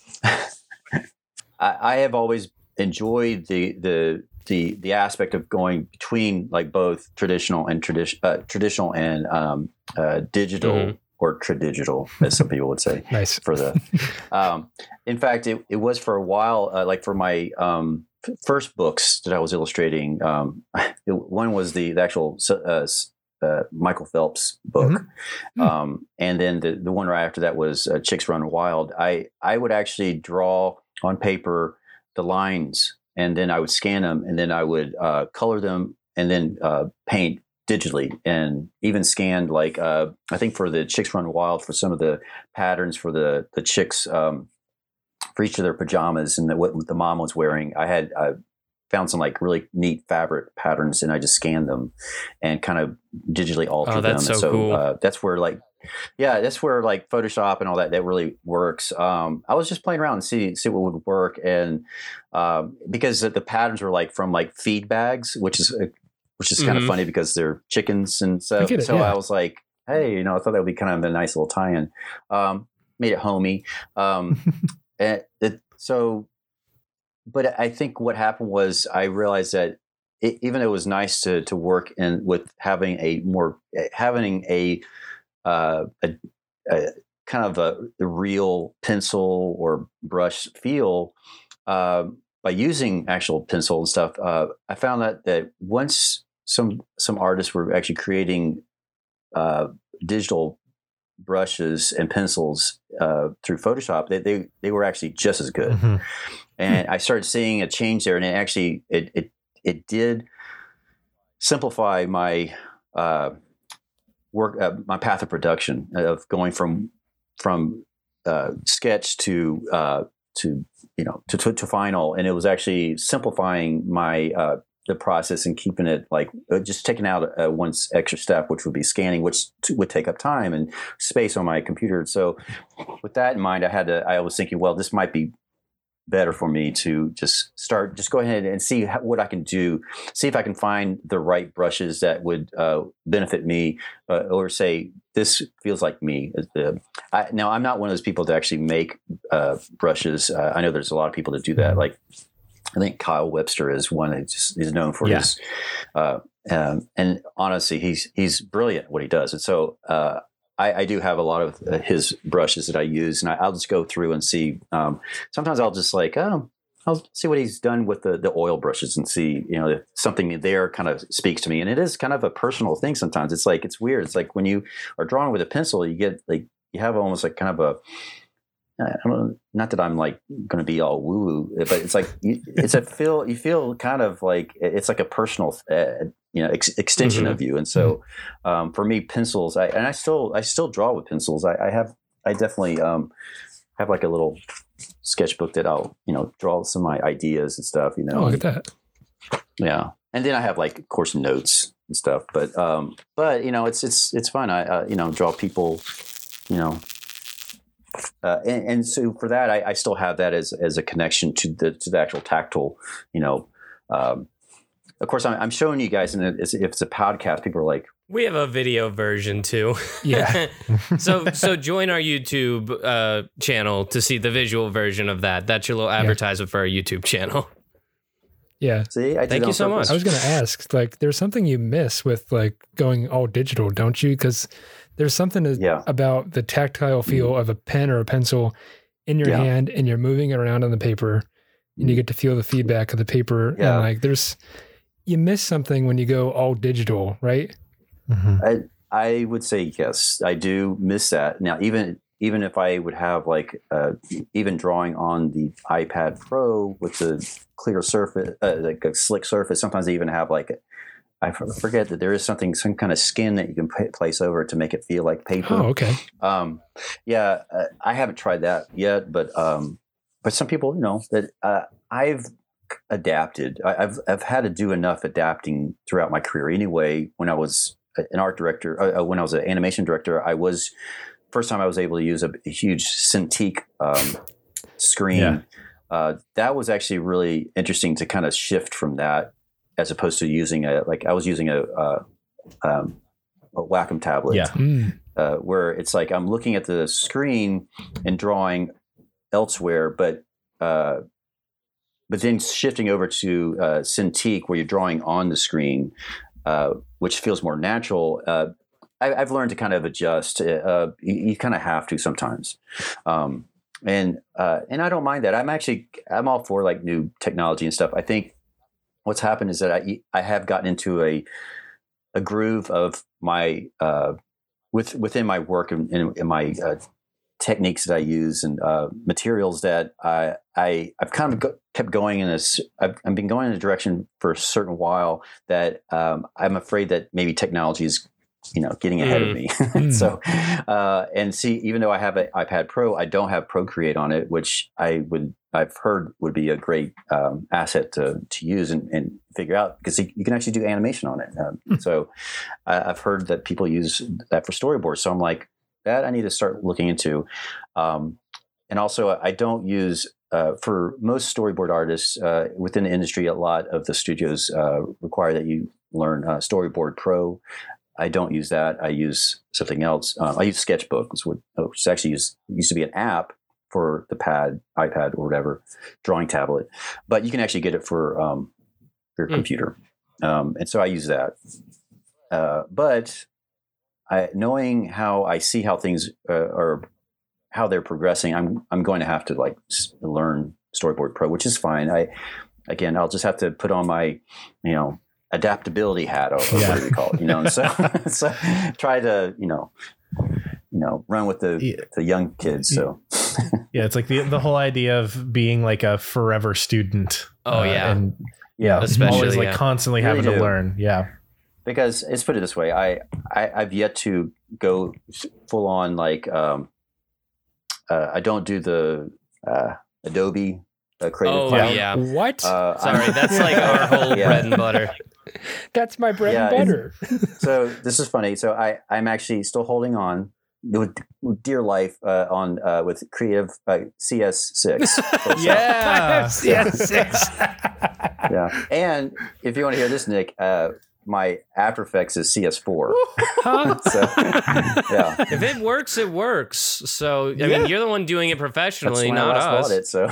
I, I have always enjoyed the the the the aspect of going between like both traditional and tradition uh, traditional and um, uh, digital Mhm. or tradigital, as some people would say Nice. for the um, in fact it, it was for a while uh, like for my um, f- first books that i was illustrating um, it- one was the, the actual uh, uh, michael phelps book Mhm. um, and then the, the one right after that was uh, chicks run wild i i would actually draw on paper the lines and then i would scan them and then i would uh, color them and then uh, paint digitally and even scanned like uh, I think for the chicks run wild for some of the patterns for the the chicks um, for each of their pajamas and the, what the mom was wearing. I had I found some like really neat fabric patterns and I just scanned them and kind of digitally altered Oh, them. so and cool. uh, that's where like yeah, that's where like Photoshop and all that that really works. Um, I was just playing around and see see what would work, and um, because the, the patterns were like from like feed bags, which is uh, which is kind of funny because they're chickens, and so I it, so yeah. I was like, hey, you know, I thought that would be kind of a nice little tie-in. Um, made it homey, um, and it, so. But I think what happened was I realized that it, even though it was nice to to work in with having a more having a uh, a, a kind of a, real pencil or brush feel uh, by using actual pencil and stuff. Uh, I found that that once some some artists were actually creating uh, digital brushes and pencils uh, through Photoshop, they, they they were actually just as good Mhm. And I started seeing a change there, and it actually it it it did simplify my uh, work, uh, my path of production of going from from uh, sketch to uh, to you know to, to to final, and it was actually simplifying my uh, the process and keeping it like uh, just taking out uh, one extra step, which would be scanning, which t- would take up time and space on my computer. So, with that in mind, I had to. I was thinking, well, this might be better for me to just start just go ahead and see how, what i can do see if i can find the right brushes that would uh, benefit me uh, or say this feels like me. I, now i'm not one of those people to actually make uh, brushes. Uh, i know there's a lot of people that do that. Like i think kyle webster is one that just is known for Yeah. his uh, um, and honestly he's he's brilliant at what he does. And so uh, I, I do have a lot of uh, his brushes that I use, and I, I'll just go through and see. Um, sometimes I'll just like, oh, I'll see what he's done with the, the oil brushes and see, you know, if something there kind of speaks to me. And it is kind of a personal thing sometimes. It's like, it's weird. It's like when you are drawing with a pencil, you get like, you have almost like kind of a, I don't know, not that I'm like going to be all woo woo, but it's like, you, it's a feel, you feel kind of like, it's like a personal, uh, you know, ex- extension of you. And so um, for me, pencils, I, and I still, I still draw with pencils. I, I have, I definitely um, have like a little sketchbook that I'll, you know, draw some of my ideas and stuff, you know. Oh, look at that. Yeah, and then I have like, of course, notes and stuff. But, um, but you know, it's it's it's fun. I uh, you know draw people, you know, uh, and, and so for that, I, I still have that as as a connection to the to the actual tactile, you know. Um, of course, I'm, I'm showing you guys, and it's, if it's a podcast, people are like, We have a video version too. Yeah. so so join our YouTube uh, channel to see the visual version of that. That's your little advertisement for our YouTube channel. Yeah. See, I Thank you so purpose. I was going to ask, like, there's something you miss with like going all digital, don't you? Because there's something to, Yeah. about the tactile feel of a pen or a pencil in your Yeah. hand and you're moving it around on the paper and you get to feel the feedback of the paper. Yeah. And like, there's, you miss something when you go all digital, right? Mhm. I I would say yes. I do miss that. Now, even even if I would have like uh, even drawing on the iPad Pro with the clear surface, uh, like a slick surface. Sometimes they even have like I f- forget that there is something, some kind of skin that you can p- place over it to make it feel like paper. Oh, okay. Um, yeah, uh, I haven't tried that yet, but um, but some people, you know, that uh, I've adapted. I, I've I've had to do enough adapting throughout my career. Anyway, when I was an art director, uh, uh, when I was an animation director, I was first time I was able to use a, a huge Cintiq um, screen. Yeah. Uh, that was actually really interesting to kind of shift from that, as opposed to using a like I was using a. Uh, um, a Wacom tablet Yeah. Mm. uh, where it's like I'm looking at the screen and drawing elsewhere, but uh, but then shifting over to uh, Cintiq where you're drawing on the screen, uh, which feels more natural. Uh, I, I've learned to kind of adjust. Uh, you, you kind of have to sometimes. Um, and uh, and I don't mind that. I'm actually I'm all for like new technology and stuff. I think what's happened is that I I have gotten into a a groove of my uh, with within my work and in, my uh, techniques that I use and uh, materials that I, I I've kind of go, kept going in this. I've, I've been going in a direction for a certain while that um, I'm afraid that maybe technology is you know getting ahead of me. so uh, and see, even though I have an iPad Pro, I don't have Procreate on it, which I would I've heard would be a great um, asset to to use and, and figure out because you, can actually do animation on it. Um, so I, I've heard that people use that for storyboards. So I'm like, that I need to start looking into. Um, and also, I don't use uh, for most storyboard artists uh, within the industry. A lot of the studios uh, require that you learn uh, Storyboard Pro. I don't use that. I use something else. Um, I use Sketchbook, which, which is actually used, used to be an app for the pad, iPad, or whatever, drawing tablet. But you can actually get it for um, your Mm. computer, um, and so I use that. Uh, but I, knowing how I see how things uh, are, how they're progressing, I'm I'm going to have to like learn Storyboard Pro, which is fine. I again, I'll just have to put on my, you know, adaptability hat or, or Yeah. whatever you call it, you know, and so so try to you know, you know, run with the Yeah. the young kids. So Yeah, it's like the the whole idea of being like a forever student. Oh, yeah. and yeah, Especially, always like yeah. constantly Really having to learn. Yeah, because let's put it this way I, I i've yet to go full on like um uh, i don't do the uh adobe uh, creative Oh, Cloud. yeah. What? uh, Sorry, I'm- that's like our whole Yeah. bread and butter. That's my bread Yeah, and butter. so this is funny so i i'm actually still holding on with, with dear life uh, on uh, with creative uh, cs6 Photoshop. yeah, yes, yes. yeah and if you want to hear this nick uh my after effects is cs4 Huh? so yeah If it works, it works. So I Yeah. mean, you're the one doing it That's professionally, when I not last us. it. So,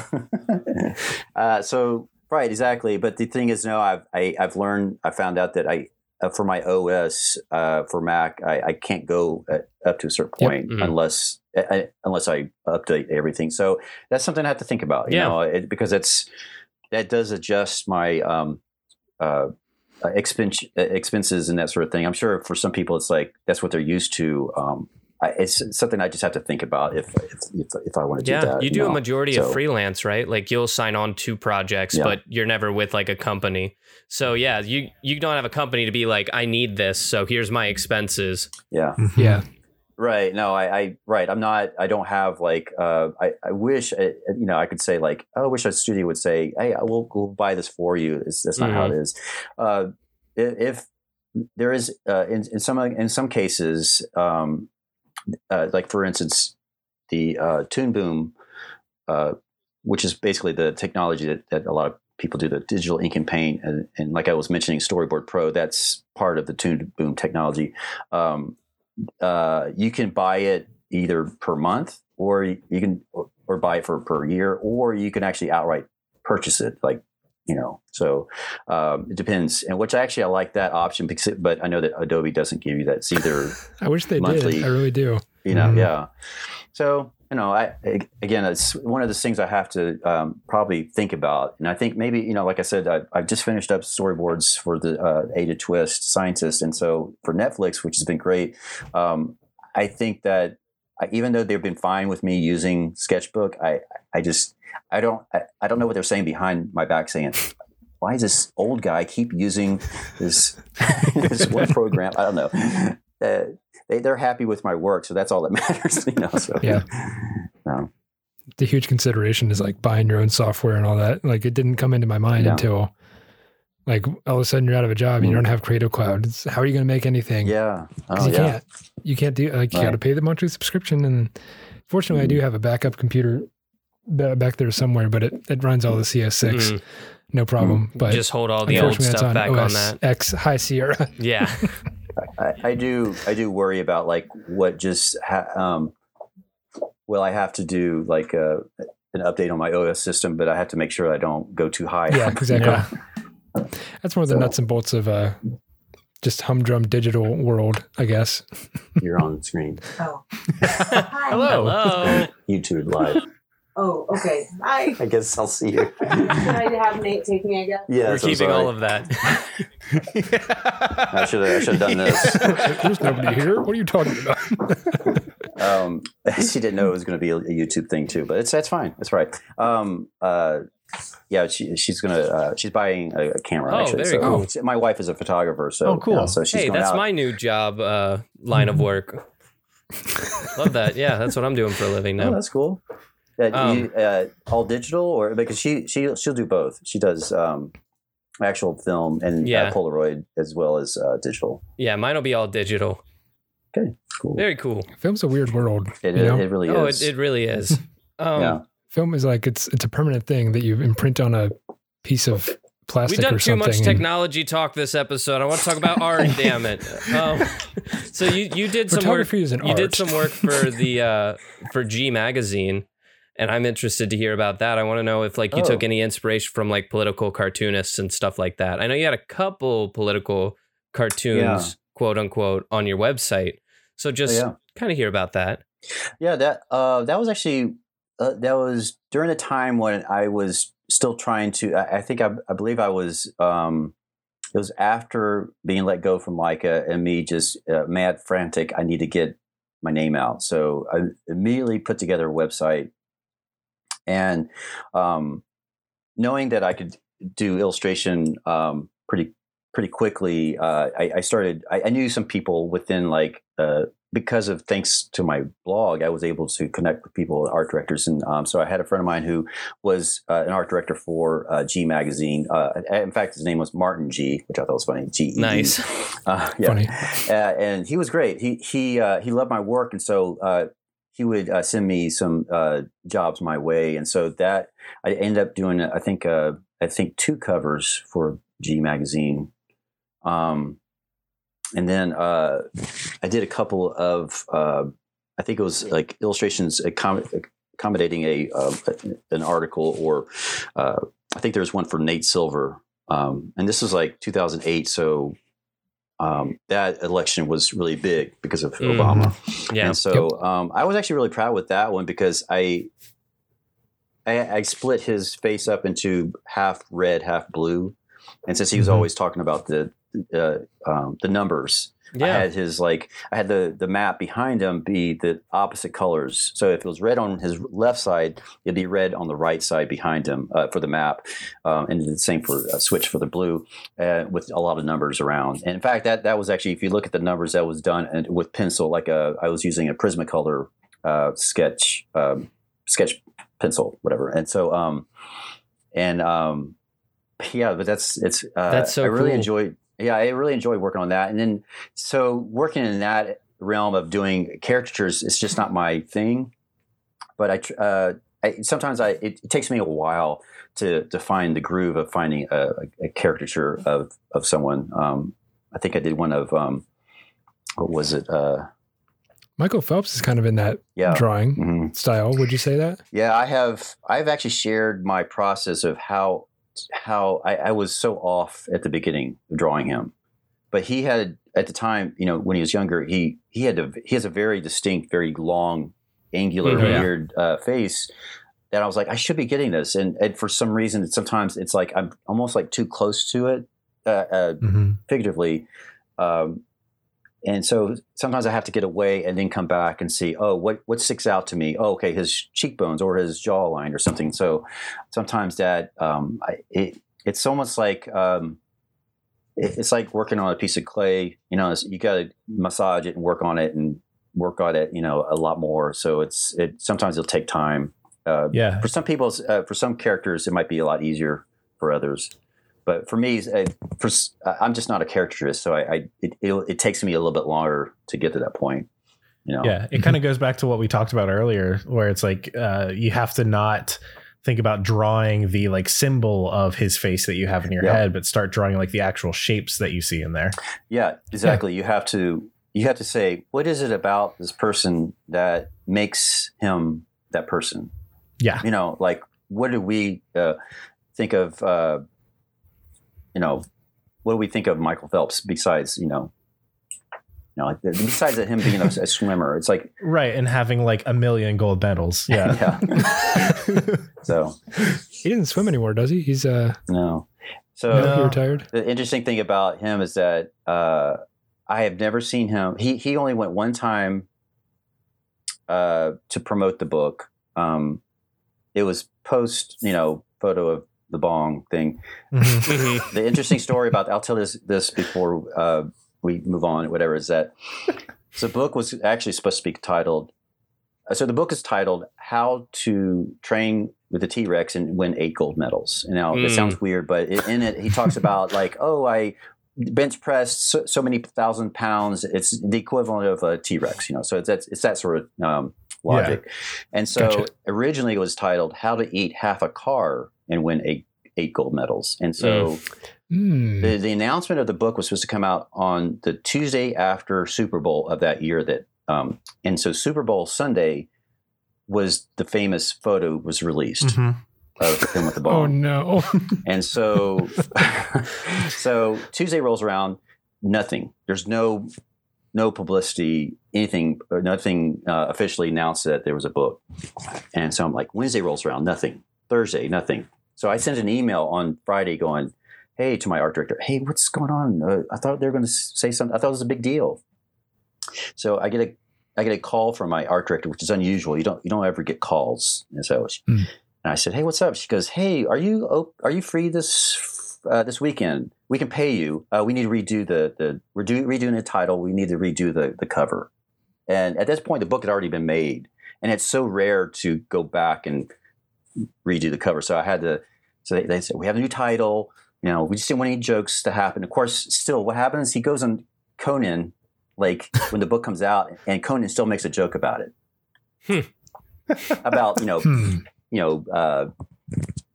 uh, so right, exactly. But the thing is, no, I've I, I've learned. I found out that I uh, for my OS uh, for Mac, I, I can't go uh up to a certain Yep. point Mhm. unless uh, unless I update everything. So that's something I have to think about. You Yeah. know, it, because it's that does adjust my um, uh, uh, expense uh, expenses and that sort of thing. I'm sure for some people, it's like that's what they're used to. Um, I, it's something I just have to think about if if if, if I want to Yeah, do that. you do a know? majority of freelance, right? Like you'll sign on two projects, Yeah. but you're never with like a company. So yeah, you you don't have a company to be like, I need this, so here's my expenses. Yeah. Yeah. Right. No, I, I, right. I'm not, I don't have like, uh, I, I wish, uh, you know, I could say like, oh, I wish a studio would say, Hey, I will, we'll buy this for you. It's, that's not how it is. Uh, if there is, uh, in, in some, in some cases, um, uh, like for instance, the, uh, Toon Boom, uh, which is basically the technology that, that a lot of people do the digital ink and paint, and, and like I was mentioning, Storyboard Pro. That's part of the Toon Boom technology. Um, uh, you can buy it either per month, or you can, or, buy it for per year, or you can actually outright purchase it, like you know. So um, it depends, and which actually I like that option because, it, but I know that Adobe doesn't give you that. It's either I wish they Monthly. did. I really do. you know Mhm. yeah so you know i again it's one of those things i have to um, probably think about. And i think maybe you know like i said I, i've just finished up storyboards for the uh, ada twist scientist. And so for netflix which has been great um, i think that I, even though they've been fine with me using sketchbook i i just i don't I, I don't know what they're saying behind my back saying why does this old guy keep using this this one program? I don't know. Uh, they, they're happy with my work, so that's all that matters, you know. So Yeah. no. The huge consideration is like buying your own software and all that. Like it didn't come into my mind Yeah. until like all of a sudden you're out of a job and you Mm. don't have Creative Cloud. It's, how are you going to make anything? yeah, 'Cause oh you yeah, can't. You can't do like you got to pay the monthly subscription. And fortunately, I do have a backup computer back there somewhere, but it, it runs all the CS6, Mhm. No problem. But Just hold all the old that's stuff on back on that. X High Sierra. Yeah. I, I do. I do worry about like what just ha- um, will I have to do like uh an update on my OS system, but I have to make sure I don't go too high. yeah, exactly. Yeah. That's one of the So- nuts and bolts of uh, just humdrum digital world, I guess. You're on screen. Oh. Hello. Hello. YouTube live. Oh, okay. Hi. I guess I'll see you. Can I have Nate take me, I guess? Yeah, We're keeping all of that. I should have. I should have done this. There's nobody here. What are you talking about? um, she didn't know it was going to be a, a YouTube thing too, but it's that's fine. That's right. Um, uh, yeah, she, she's gonna uh, she's buying a, a camera. Oh, actually. very so cool. My wife is a photographer, so Oh, cool. yeah, so she's hey, going that's out. my new job uh, line of work. Love that. Yeah, that's what I'm doing for a living Oh, now. that's cool. Uh, Um, you, uh, all digital, or because she she she'll do both. She does um, actual film and Yeah. uh, Polaroid as well as uh, digital. Yeah, mine will be all digital. Okay, cool. Very cool. Film's a weird world. It, you know? it, it really Oh, is. it, it really is. Um, yeah. Film is like it's it's a permanent thing that you imprint on a piece of plastic We've done too something. much and- technology talk this episode. I want to talk about art. damn it! Um, so you you did some work. Photography is an You art. did some work for the uh, for G magazine, and I'm interested to hear about that. I want to know if like you Oh. took any inspiration from like political cartoonists and stuff like that. I know you had a couple political cartoons, Yeah. quote unquote, on your website. So just yeah. kind of hear about that. Yeah, that uh, that was actually uh, that was during the time when I was still trying to. I, I think I, I believe I was. Um, it was after being let go from Laika and me just uh, mad frantic. I need to get my name out, so I immediately put together a website, and um, knowing that I could do illustration um, pretty pretty quickly, uh, I, I started. I, I knew some people within like uh, because of thanks to my blog, I was able to connect with people, art directors, and um, so I had a friend of mine who was uh, an art director for uh, G Magazine. Uh, in fact, his name was Martin G, which I thought was funny. G. Nice. Uh, yeah. Funny. Uh, and he was great. He he uh, he loved my work, and so uh, he would uh, send me some uh, jobs my way, and so that I ended up doing. I think uh, I think two covers for G magazine, um, and then uh, I did a couple of. Uh, I think it was like illustrations accom- accommodating a uh, an article, or uh, I think there was one for Nate Silver, um, and this was like 2008, so um, that election was really big because of Mhm. Obama. Yeah. And so um, I was actually really proud with that one because I, I I split his face up into half red, half blue, and since he was Mhm. always talking about the uh, um, the numbers, I Yeah. had his like I had the the map behind him be the opposite colors. So if it was red on his left side, it'd be red on the right side behind him uh, for the map, um, and the same for uh, switch for the blue, uh, with a lot of numbers around. And in fact, that that was actually if you look at the numbers that was done and with pencil, like a I was using a Prismacolor uh, sketch um, sketch pencil, whatever. And so um, and um, yeah, but that's it's uh, That's so I really cool. enjoyed. Yeah, I really enjoyed working on that. And then so working in that realm of doing caricatures, it's just not my thing. But I uh, I, sometimes I it, it takes me a while to to find the groove of finding a, a, caricature of of someone. Um, I think I did one of um, what was it? Uh, Michael Phelps is kind of in that yeah, drawing mhm. style. Would you say that? yeah. I have I've actually shared my process of how how I, I was so off at the beginning of drawing him, but he had at the time, you know, when he was younger, he he had a he has a very distinct, very long, angular, Mhm. Weird uh, face. That I was like, I should be getting this, and, and for some reason, sometimes it's like I'm almost like too close to it, uh, uh, Mhm. figuratively. Um, and so sometimes I have to get away and then come back and see, oh, what what sticks out to me? Oh, okay, his cheekbones or his jawline or something. So sometimes that um, I, it, it's almost like um, it- it's like working on a piece of clay. You know, you got to massage it and work on it and work on it. You know, a lot more. So it's it sometimes it'll take time. Uh, Yeah. for some people, uh, for some characters, it might be a lot easier for others. But for me, uh, for, uh, I'm just not a caricaturist, so I, I it, it, it takes me a little bit longer to get to that point. You know, Yeah, it kind of goes back to what we talked about earlier, where it's like uh, you have to not think about drawing the like symbol of his face that you have in your Yeah. head, but start drawing like the actual shapes that you see in there. yeah, exactly. You have to you have to say what is it about this person that makes him that person. Yeah, You know, like what do we uh, think of? Uh, you know, what do we think of Michael Phelps besides you know, you know, like, besides him being a, a swimmer? It's like right. And having like a million gold medals. Yeah. yeah. So He doesn't swim anymore, does he? He's uh, no. So no, he No. retired. the interesting thing about him is that uh, I have never seen him. He he only went one time uh, to promote the book. Um, it was post, you know, photo of the bong thing. Mhm. Mhm. The interesting story about I'll tell this this before uh, we move on. Whatever is that. So the book was actually supposed to be titled. uh, So the book is titled "How to Train with the T Rex and Win Eight Gold Medals." And now it Mm. sounds weird, but it, in it he talks about like, oh, I bench pressed so, so many thousand pounds. It's the equivalent of a T Rex, you know. So it's that it's that sort of um, logic. And so Gotcha. originally it was titled "How to Eat Half a Car and Win Eight Eight Gold Medals." And so. Hmm. The, the announcement of the book was supposed to come out on the Tuesday after Super Bowl of that year. That um, and so Super Bowl Sunday was the famous photo was released Mhm. of him with the ball. Oh no. And so, so Tuesday rolls around, nothing. There's no no publicity, anything, or nothing uh, officially announced that there was a book. And so I'm like, Wednesday rolls around, nothing. Thursday, nothing. So I sent an email on Friday going, "Hey," to my art director, "Hey, what's going on? Uh, I thought they were going to say something. I thought it was a big deal." So I get a I get a call from my art director, which is unusual. You don't you don't ever get calls, and so she, Hmm. and I said, "Hey, what's up?" She goes, "Hey, are you are you free this uh, this weekend? We can pay you. Uh, we need to redo the the we're do, redoing the title. We need to redo the the cover." And at this point, the book had already been made, and it's so rare to go back and redo the cover. So I had to. So they, they said, "We have a new title. You know, we just didn't want any jokes to happen." Of course, still, what happens? He goes on Conan, like when the book comes out, and Conan still makes a joke about it. about you know Hmm. you know, uh,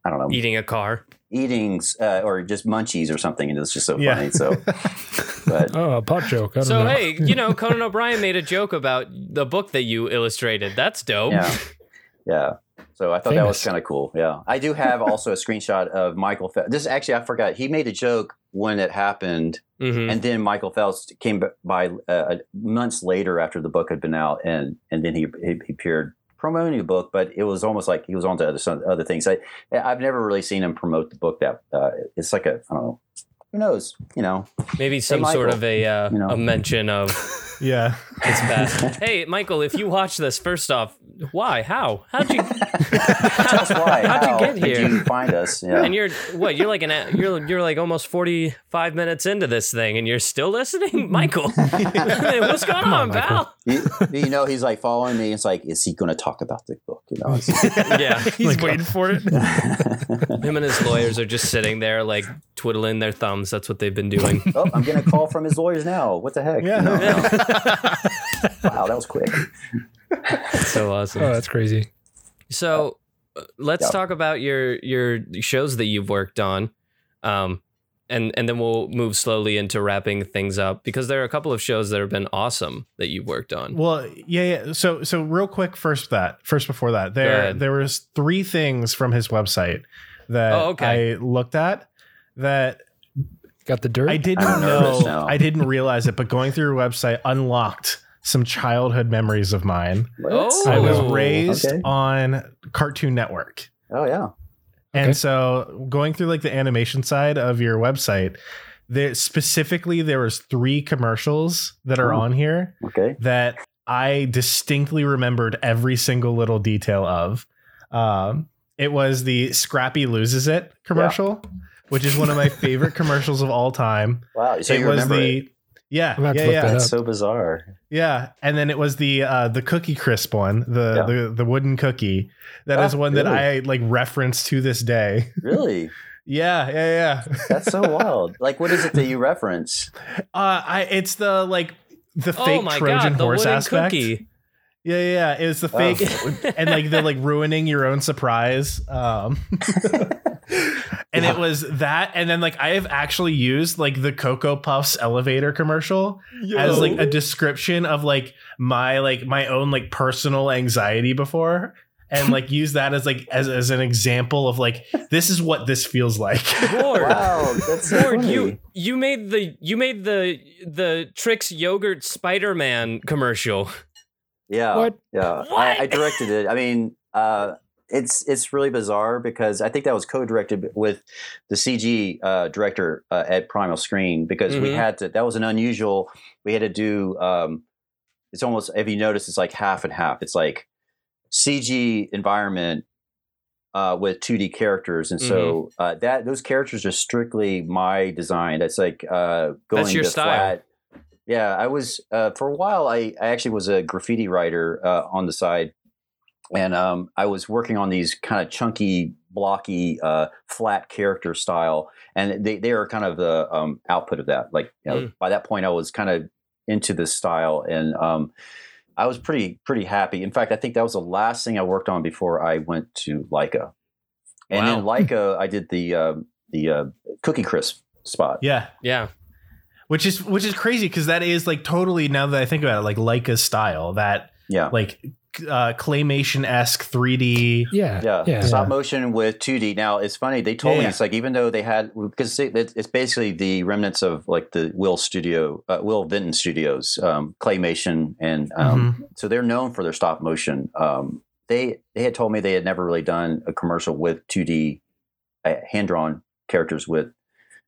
I don't know, Eating a car. eatings uh, or just munchies or something, and it's just so Yeah. funny. So, but Oh, a pot joke. I don't So know. hey, you know, Conan O'Brien made a joke about the book that you illustrated. That's dope. yeah, yeah. So I thought that was kind of cool. Yeah, I do have also a screenshot of Michael. Fel- this actually I forgot. He made a joke when it happened, Mhm. and then Michael Phelps came by uh, months later after the book had been out, and and then he he, he appeared promoting the book, but it was almost like he was on to other some other things. I I've never really seen him promote the book. That uh, it's like a I don't know. Who knows? You know. Maybe some sort of a uh, you know. a mention of Yeah. his past. hey, Michael, if you watch this, first off, why? How? How'd you? Tell us why. How'd you How get did here? you find us? Yeah. And you're what? You're like an you're you're like almost forty five minutes into this thing, and you're still listening, Michael. What's going on, pal? you, you know, he's like following me. It's like, is he going to talk about the book? You know. It's- Yeah, He's waiting for it. him and his lawyers are just sitting there, like twiddling their thumbs. That's what they've been doing. oh, I'm getting a call from his lawyers now. What the heck? You Yeah. know, wow, that was quick. so awesome. Oh, that's crazy. So let's Yeah. talk about your your shows that you've worked on. Um and and then we'll move slowly into wrapping things up because there are a couple of shows that have been awesome that you've worked on. Well, yeah, yeah. So, so real quick, first that, first before that, there, there was three things from his website that Oh, okay. I looked at that Got the dirt. I didn't I'm know, nervous. I didn't realize it, but going through your website unlocked some childhood memories of mine. Oh. I was Oh, raised okay. on Cartoon Network. Oh yeah. And Okay. so going through like the animation side of your website, there specifically there was three commercials that are Oh. on here Okay. that I distinctly remembered every single little detail of. Um, it was the Scrappy loses it commercial, which is one of my favorite commercials of all time. Wow. So it you was remember the it. yeah I'm about to yeah yeah that That's so bizarre. yeah, and then it was the uh, the Cookie Crisp one, the Yeah. the the wooden cookie. That is Oh, one that really? I like reference to this day. Really? yeah, yeah, yeah. That's so wild. Like, what is it that you reference? Uh, I it's the like the oh fake my Trojan god, the horse aspect. cookie. Yeah, yeah, yeah. It was the Oh. fake and like the like ruining your own surprise. Um and it was that and then like I have actually used like the Cocoa Puffs elevator commercial as like a description of like my like my own like personal anxiety before and like use that as like as, as an example of like this is what this feels like. Gord. Wow, that's so Gord, funny. you you made the you made the the Trix yogurt Spider-Man commercial. Yeah. What? Yeah. What? I, I directed it. I mean, uh, it's it's really bizarre because I think that was co-directed with the CG uh, director uh, at Primal Screen because we Mhm. had to. That was an unusual. We had to do. Um, it's almost if you notice, it's like half and half. It's like CG environment uh, with 2D characters, and so Mm-hmm. uh, that those characters are strictly my design. That's like uh, going That's your to style. flat. Yeah, I was uh, for a while. I, I actually was a graffiti writer uh, on the side, and um, I was working on these kind of chunky, blocky, uh, flat character style, and they they are kind of the um, output of that. Like you know, Mm. by that point, I was kind of into this style, and um, I was pretty pretty happy. In fact, I think that was the last thing I worked on before I went to Laika, and Wow. in Laika, I did the uh, the uh, Cookie Crisp spot. yeah. Yeah. Which is which is crazy because that is like totally now that I think about it, like Laika's style, that Yeah. like uh claymation esque 3D. yeah. Yeah, Yeah. stop motion with 2D. Now it's funny. They told Yeah, me yeah. it's like even though they had because it's basically the remnants of like the Will Studio, uh, Will Vinton Studios, um, claymation, and um, Mm-hmm. so they're known for their stop motion. Um, they they had told me they had never really done a commercial with 2D uh, hand drawn characters with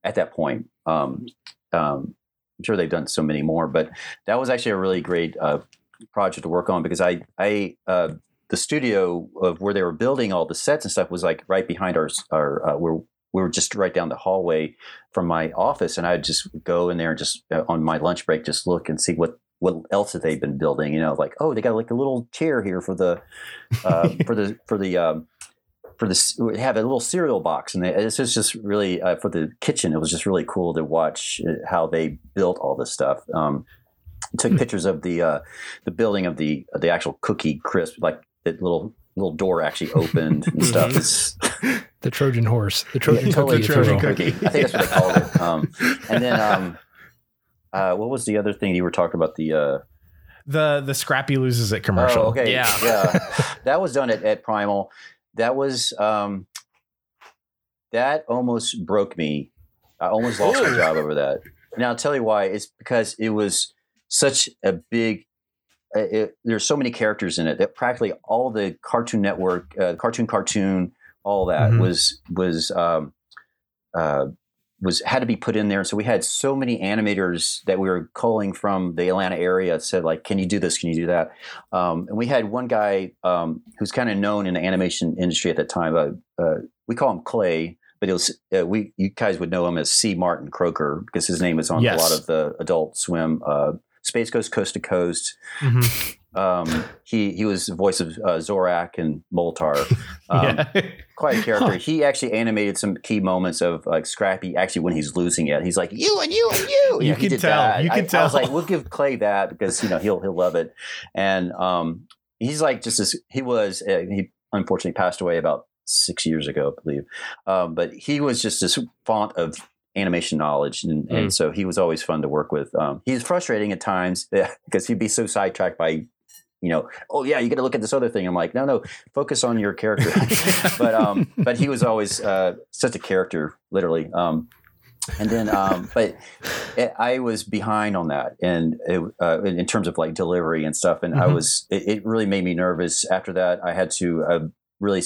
at that point. Um, um, I'm sure they've done so many more, but that was actually a really great uh, project to work on because I I uh, the studio of where they were building all the sets and stuff was like right behind our our uh, where we were just right down the hallway from my office, and I'd just go in there and just uh, on my lunch break just look and see what what else have they been building. You know, like oh they got like a little chair here for the uh, for the for the um, for this have a little cereal box and they, this is just really uh, for the kitchen it was just really cool to watch uh, how they built all this stuff um, took pictures of the uh, the building of the of the actual cookie crisp like that little little door actually opened and stuff it's The Trojan horse. The Trojan Yeah, totally cookie. you Trojan cookie. i think that's what they called it um, and then um, uh, what was the other thing you were talking about the uh, The the Scrappy loses it commercial. Oh, okay. Yeah. Yeah. that was done at, at Primal. That was um that almost broke me. I almost lost my job over that. Now I'll tell you why. It's because it was such a big uh, it, there's so many characters in it that practically all the Cartoon Network, uh, Cartoon Cartoon, all that Mhm. was was um, uh, was had to be put in there. So we had so many animators that we were calling from the Atlanta area said like, "Can you do this? Can you do that?" Um, and we had one guy um, who's kind of known in the animation industry at that time. Uh, uh, we call him Clay, but it was uh, we you guys would know him as C. Martin Croker because his name is on Yes. a lot of the Adult Swim, uh, Space Ghost, Coast to Coast. Mhm. Um, he he was the voice of uh, Zorak and Moltar. Um, yeah. Quite a character. He actually animated some key moments of like Scrappy. Actually, when he's losing it, he's like you and you and you. You he can tell. that. You can I, I was tell. like, we'll give Clay that because you know he'll he'll love it. And um, he's like just as he was. Uh, he unfortunately passed away about six years ago, I believe. Um, but he was just this font of animation knowledge, and, and so he was always fun to work with. Um, he's frustrating at times because he'd be so sidetracked by. You know, oh yeah, you got to look at this other thing. I'm like, no, no, focus on your character. but um, but he was always uh, such a character, literally. Um, and then um, but it, i was behind on that and it, uh, in, in terms of like delivery and stuff and i Mhm. was it, it really made me nervous after that i had to uh, really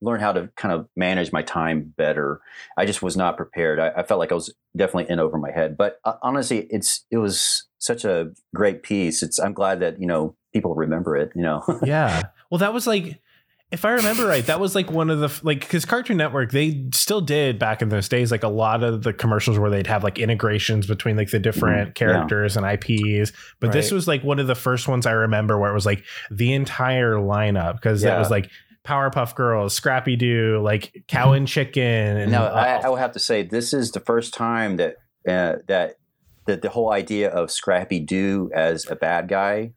learn how to kind of manage my time better i just was not prepared i, I felt like i was definitely in over my head but uh, honestly it's it was such a great piece it's i'm glad that you know people remember it you know yeah. Well, that was like, if I remember right, that was like one of the like because Cartoon Network they still did back in those days like a lot of the commercials where they'd have like integrations between like the different Mhm. Yeah. characters and IPs. But this was like one of the first ones I remember where it was like the entire lineup because Yeah. was like Powerpuff Girls, Scrappy Doo, like Cow and Chicken, and no, uh, I, I will have to say this is the first time that uh, that that the whole idea of Scrappy Doo as a bad guy.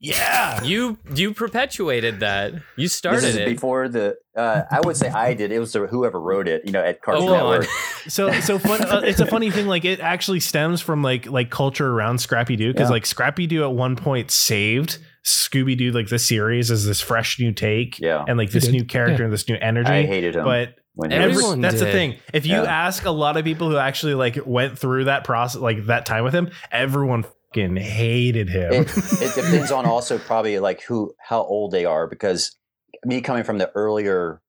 Yeah, You you perpetuated that. You started this is it. before the. Uh, I would say I did. It was the, whoever wrote it. You know, at Cartoon Oh. Network. so so fun. Uh, it's a funny thing. Like it actually stems from like like culture around Scrappy Doo because Yeah. like Scrappy Doo at one point saved Scooby Doo like the series as this fresh new take Yeah, and like this new character and this new energy. I hated him. but every, he was, Everyone that's the thing. If you Yeah. ask a lot of people who actually like went through that process, like that time with him, everyone fucking hated him. it, it depends on also probably like who how old they are because me coming from the earlier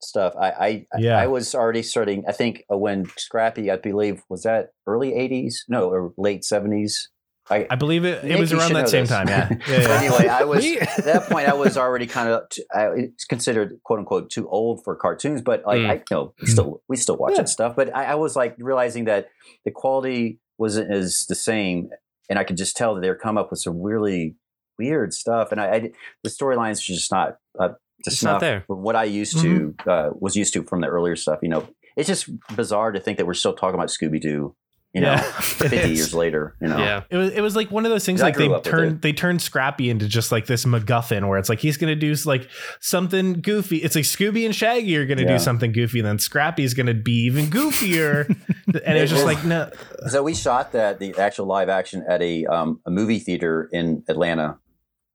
stuff i i, Yeah. I was already starting i think uh, when scrappy i believe was that early 80s no or late 70s i I believe it. It Nick, was around that same this. time. Yeah. Yeah. Yeah. anyway, I was at that point. I was already kind of I, it's considered quote unquote too old for cartoons, but like Mm. I know we still we still watch Yeah. that stuff. But I, I was like realizing that the quality wasn't as the same, and I could just tell that they were come up with some really weird stuff, and I, I the storylines are just not uh, just It's not there. what I used to uh, was used to from the earlier stuff. You know, it's just bizarre to think that we're still talking about Scooby Doo. You know, Yeah. fifty years later. You know, Yeah. It was it was like one of those things like they grew up with turned it. they turned Scrappy into just like this MacGuffin where it's like he's gonna do like something goofy. It's like Scooby and Shaggy are gonna Yeah. do something goofy, and then Scrappy's gonna be even goofier. and it was just like no, So we shot that the actual live action at a um, a movie theater in Atlanta.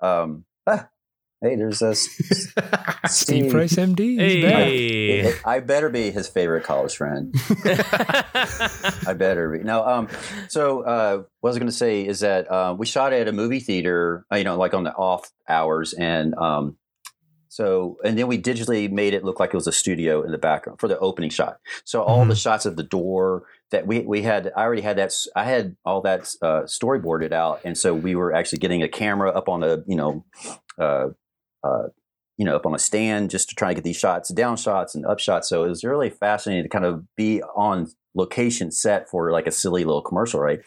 Um, ah, hey, there's a Steve Steve. Price, MD. He's back. Hey. I better be his favorite college friend. I better be. No, um, so uh, what I was going to say is that uh, we shot at a movie theater, uh, you know, like on the off hours, and um, so and then we digitally made it look like it was a studio in the background for the opening shot. So all the shots of the door that we we had, I already had that. s- I had all that uh, storyboarded out, and so we were actually getting a camera up on a you know. Uh, uh, you know, up on a stand just to try to get these shots, down shots and up shots. So it was really fascinating to kind of be on location set for like a silly little commercial, right?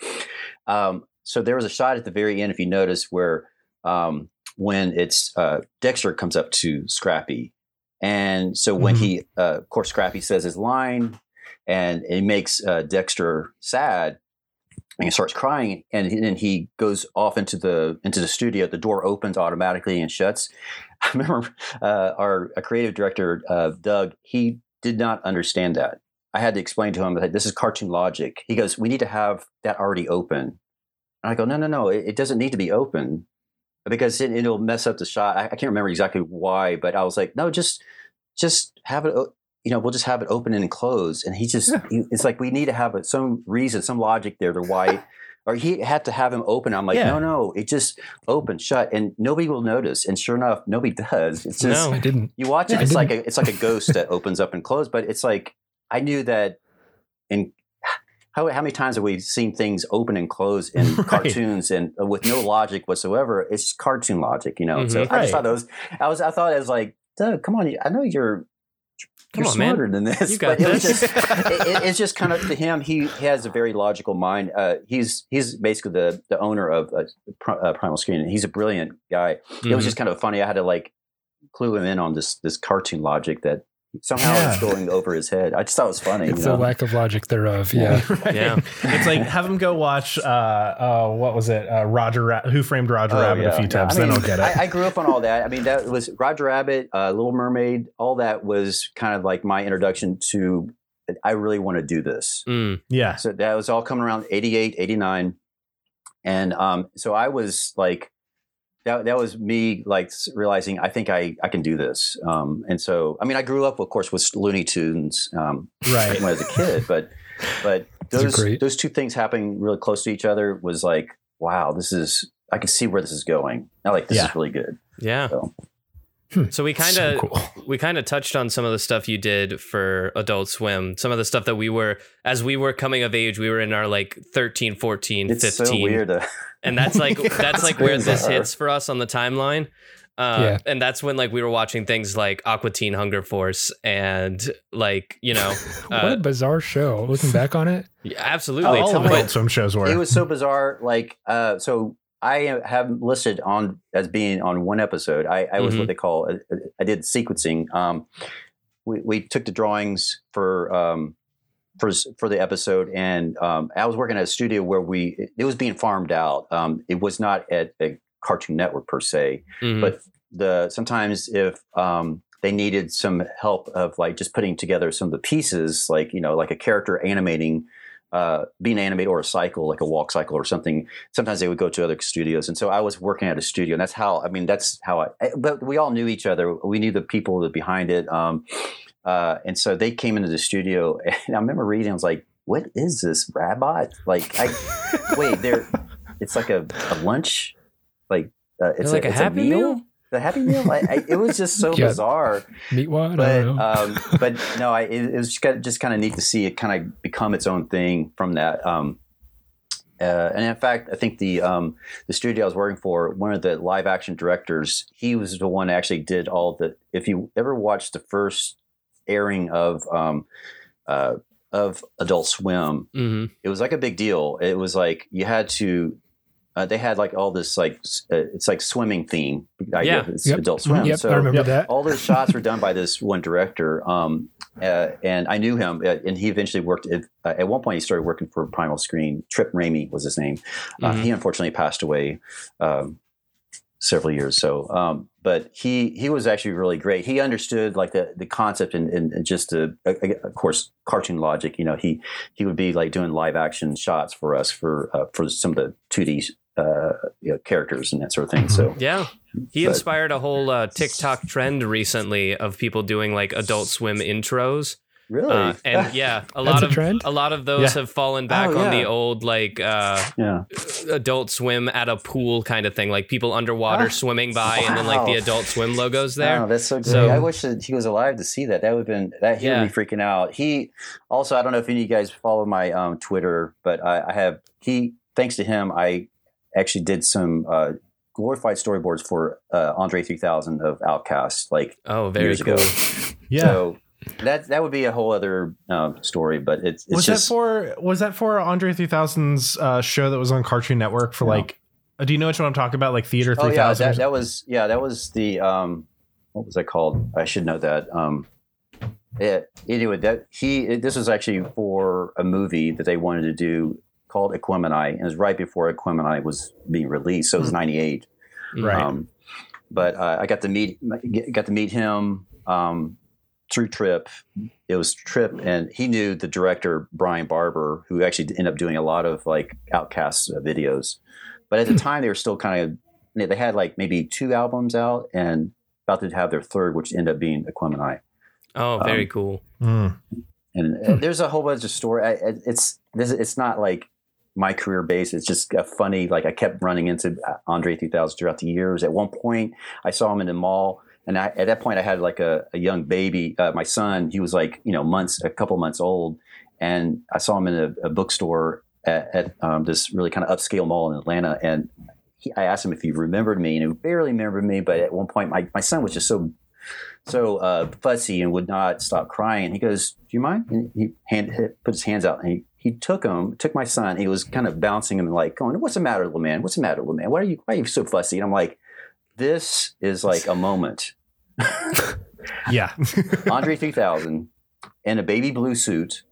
Um, so there was a shot at the very end, if you notice, where um, when it's uh, Dexter comes up to Scrappy, and so when Mhm. he, uh, of course, Scrappy says his line, and it makes uh, Dexter sad, and he starts crying, and then he goes off into the into the studio. The door opens automatically and shuts. I remember uh, our a creative director, uh, Doug. He did not understand that. I had to explain to him that this is cartoon logic. He goes, "We need to have that already open." And I go, "No, no, no. It, it doesn't need to be open because it, it'll mess up the shot." I, I can't remember exactly why, but I was like, "No, just just have it." You know, we'll just have it open and closed. And he just, he, it's like we need to have a, some reason, some logic there to why, or he had to have him open. I'm like, Yeah. no, no, it just open, shut, and nobody will notice. And sure enough, nobody does. It's just No. I didn't. you watch it, I it's like a it's like a ghost that opens up and closes. But it's like I knew that in how how many times have we seen things open and close in Right. cartoons and uh, with no logic whatsoever? It's just cartoon logic, you know. So Mhm. I Right. just thought that was I was I thought it was like, Doug, come on, I know you're. Come you're on, man. smarter than this. You got but it was just, it, it- it's just kind of to him. He, he has a very logical mind. Uh, he's he's basically the the owner of uh, Pri- uh, Primal Screen. and He's a brilliant guy it was Mhm. just kind of funny. I had to like clue him in on this this cartoon logic that somehow Yeah. it's going over his head. I just thought it was funny. It's you the know? lack of logic thereof. Yeah. Right. Yeah. it's like have him go watch. Uh, uh, what was it? Uh, Roger, Ra- Who Framed Roger Oh, Rabbit yeah, a few times. I mean, then I'll get it. I, I grew up on all that. I mean, that was Roger Rabbit, uh, Little Mermaid. All that was kind of like my introduction to. I really want to do this. Mm. yeah. So that was all coming around 88, 89. And um, so I was like, that, that was me like realizing I think I, I can do this. Um, and so, I mean, I grew up, of course, with Looney Tunes um, Right. when I was a kid, but, but Those those, those two things happening really close to each other was like, wow, this is, I can see where this is going. I like, this Yeah. is really good. Yeah. So, So we kind So of cool. we kind of touched on some of the stuff you did for Adult Swim. Some of the stuff that we were as we were coming of age, we were in our like 13, 14, it's 15. so weird. To, And that's like Yeah, that's like it's where this hits for us on the timeline. Uh, Yeah. and that's when like we were watching things like Aqua Teen Hunger Force and like, you know, what a uh, bizarre show. Looking back on it, yeah, absolutely. all of me- Adult Swim shows were. it was so bizarre. Like, uh, so I have listed on as being on one episode. I, I was Mhm. what they call I did sequencing. Um, we, we took the drawings for um, for for the episode, and um, I was working at a studio where we it, was being farmed out. Um, it was not at a Cartoon Network per se, Mhm. but the sometimes if um, they needed some help of like just putting together some of the pieces, like you know, like a character animating, uh, being animated or a cycle, like a walk cycle or something. Sometimes they would go to other studios, and so I was working at a studio, and that's how I mean that's how I. I- But we all knew each other. We knew the people that behind it, um, uh, and so they came into the studio, and I remember reading. I was like, "What is this robot? Like, I wait, there. It's like a, a lunch, like." Uh, it's like a it's Happy Meal? The Happy Meal. I, I, it was just so Yeah. bizarre Meatwad. I but don't know. um, but no, I, it, it was just, kind of- just kind of neat to see it kind of become its own thing from that. Um, uh, and in fact, I think the um, the studio I was working for, one of the live action directors, he was the one that actually did all the. If you ever watched the first airing of um, uh, of Adult Swim, Mhm. it was like a big deal. It was like you had to. Uh, they had like all this like uh, it's like swimming theme. The idea Yeah. of it's Yep. Adult Swim. yep, so I remember yep. that. all those shots were done by this one director um, uh, and i knew him uh, and he eventually worked at, uh, at one point he started working for Primal Screen trip Ramey was his name uh, Mhm. he unfortunately passed away um, several years so um, but he he was actually really great he understood like the the concept and, and, and just the uh, of course cartoon logic you know he he would be like doing live action shots for us for uh, for some of the 2d uh, you know, characters and that sort of thing so Yeah. He But- inspired a whole uh, TikTok trend recently of people doing like Adult Swim intros. really Uh, and yeah, a That's lot a of trend? a lot of those Yeah. have fallen back Oh, on the old like uh, yeah Adult Swim at a pool kind of thing, like people underwater Ah, swimming by, and then like the. Adult Swim logos there. Oh, that's so great. So- I wish that he was alive to see that. That would have been that he Yeah. would be freaking out. He also, I don't know if any of you guys follow my um, Twitter, but I, I have he. Thanks to him, I actually did some uh, glorified storyboards for uh, Andre 3000 of OutKast, like oh, very years cool. ago. yeah. So that that would be a whole other um, story, but it's, it's was just that for was that for Andre 3000's uh, show that was on Cartoon Network for No. like? Uh, do you know which one I'm talking about? Like Theater Oh 3000. yeah, that, that was yeah, that was the um, what was that called? I should know that. Um, it, anyway, that he it, this was actually for a movie that they wanted to do called Aquemini, and it was right before Aquemini was being released, so it was '98. Right. Um, but uh, I got to meet got to meet him um, through Trip. It was Trip, and he knew the director Brian Barber, who actually ended up doing a lot of like OutKast uh, videos. But at the time, they were still kind of they had like maybe two albums out, and about to have their third, which ended up being Aquemini. Oh, very Um, cool. Mm. And uh, there's a whole bunch of story. I, I- it's this, it's not like my career base. It's just a funny. Like I kept running into Andre 3000 throughout the years. At one point, I saw him in the mall, and I, at that point, I had like a, a young baby. Uh, my son, he was like you know months, a couple months old, and I saw him in a, a bookstore at, at um, this really kind of upscale mall in Atlanta, and. He, I asked him if he remembered me, and he barely remembered me. But at one point, my, my son was just so so uh, fussy and would not stop crying. He goes, "Do you mind?" And he hand, put his hands out and he, he took him, took my son. He was kind of bouncing him, like going, "What's the matter, little man? What's the matter, little man? Why are you why are you so fussy?" And I'm like, "This is like a moment." Yeah. Andre 3000 in a baby blue suit,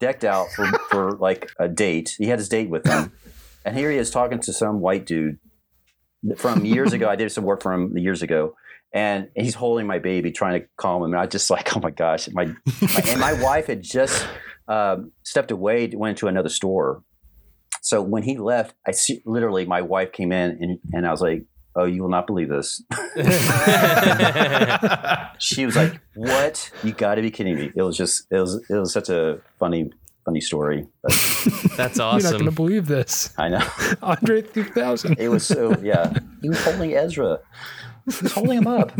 decked out for, for like a date. He had his date with him. And here he is talking to some white dude from years ago. I did some work for him years ago. And he's holding my baby, trying to calm him. And I just like, oh my gosh. My, my and my wife had just um, stepped away, went to another store. So when he left, I see literally my wife came in and, and I was like, oh, you will not believe this. she was like, "What? You got to be kidding me!" It was just it was it was such a funny funny story. But That's You're not going to believe this. I know Andre 3000. it was so yeah. He was holding Ezra. He was holding him up.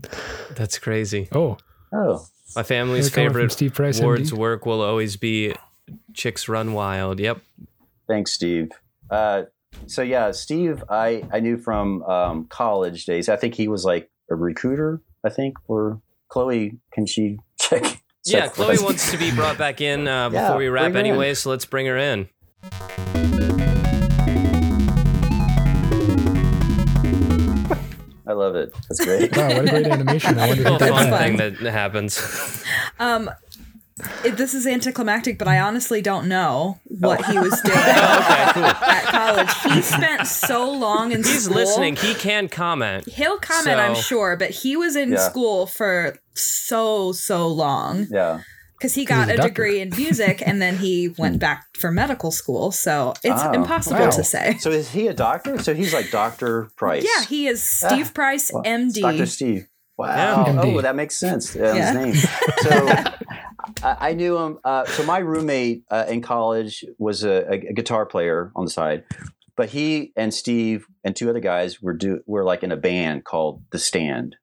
That's crazy. Oh, Oh, My family's They're coming from favorite Steve Price, Ward's MD. work will always be Chicks Run Wild. Yep. thanks, Steve. Uh, so yeah, Steve, I I knew from um, college days. I think he was like a recruiter. I think or Chloe. Can she check? Yeah, Chloe us? wants to be brought back in uh, Yeah, before we wrap bring in. anyway, so let's bring her in. I love it. That's great. wow, what a great animation. I wonder who Little did fun thing that happens. Um, it, this is anticlimactic, but I honestly don't know what he was doing okay, cool. at college. He spent so long in school. He's school. listening. He can comment. He'll comment, I'm sure, but he was in Yeah. school for so so long Yeah. Because he 'Cause he's got a a, degree in music and then he went back for medical school. So it's Oh, impossible wow. to say. So is he a doctor? So he's like Doctor Price. Yeah, he is Steve Price, Well, MD. Dr. Steve. Wow. MD. Oh, that makes sense. Uh, Yeah. His name. So I, I knew him. Uh, so my roommate uh, in college was a, a, a guitar player on the side, but he and Steve and two other guys were do were like in a band called The Stand.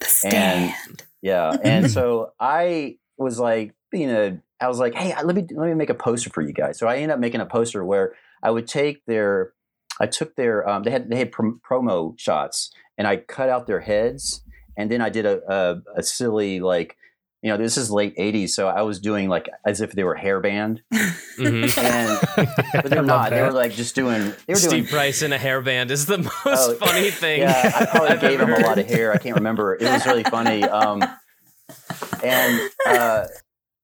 The stand. Yeah, and so I was like being a. I was like, hey, let me let me make a poster for you guys. So I ended up making a poster where I would take their. I took their. Um, they had they had prom- promo shots, and I cut out their heads, and then I did a, a a silly like. You know, this is late '80s, so I was doing like as if they were hairband, hmm and but they're love not. They were like just doing. They were doing Steve Price in a hairband is the most Oh, funny thing. Yeah, I probably I've gave him a lot of hair. I can't remember. It was really funny. Um, and uh,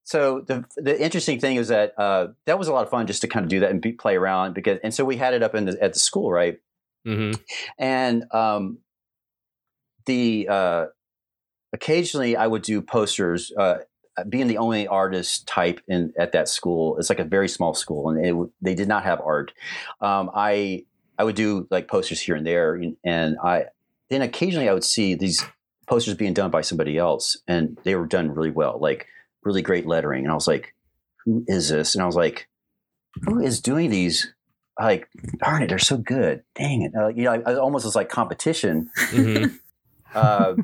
so the the interesting thing is that uh, that was a lot of fun just to kind of do that and be, play around because and so we had it up in the, at the school, right? Mhm. And um, the uh, occasionally I would do posters. Uh, being the only artist type in at that school, it's like a very small school, and it, they did not have art. Um, I I would do like posters here and there, and- and I then occasionally I would see these posters being done by somebody else, and they were done really well, like really great lettering, and I was like, "Who is this?" And I was like, "Who is doing these?" Like, darn it, they're so good. Dang it! Uh, you know, I, I almost was like competition. Mhm. Uh,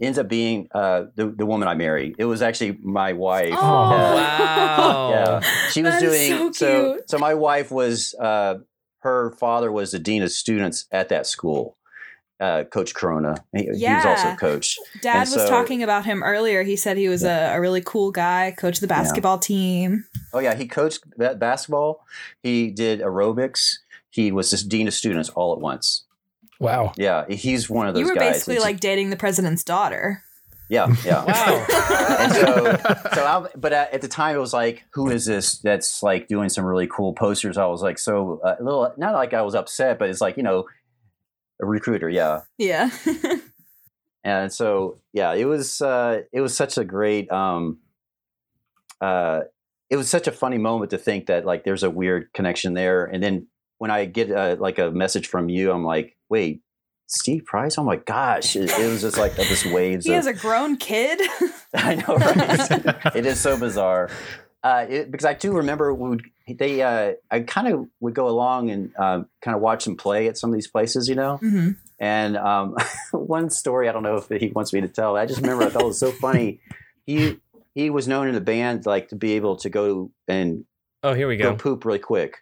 ends up being uh, the the woman I marry. It was actually my wife. Oh, Uh, Wow. yeah, she was That is doing so so. cute. So my wife was. Uh, her father was the dean of students at that school, uh, Coach Corona. He, he was also a coach. Dad And was so- talking about him earlier. He said he was a, a really cool guy, coached the basketball team. Oh yeah, he coached ba- basketball. He did aerobics. He was this dean of students all at once. Wow. Yeah, he's one of those You were guys. basically It's- like dating the president's daughter. yeah, yeah. Wow. so, so I, but at, at the time it was like, who is this that's like doing some really cool posters? I was like, so uh, a little, not like I was upset, but it's like, you know, a recruiter. Yeah. Yeah. And so, yeah, it was, uh, it was such a great, um, uh, it was such a funny moment to think that like there's a weird connection there. And then when I get uh, like a message from you, I'm like, wait, Steve Price? Oh my gosh. It, it was just like this waves he of, has a grown kid. I know, right? it is so bizarre. Uh, it, because I do remember we would, they, uh, I kind of would go along and um, kind of watch them play at some of these places, you know. hmm And um, one story, I don't know if he wants me to tell. I just remember I thought it was so funny. He he was known in the band like to be able to go and Oh, here we go go. poop really quick.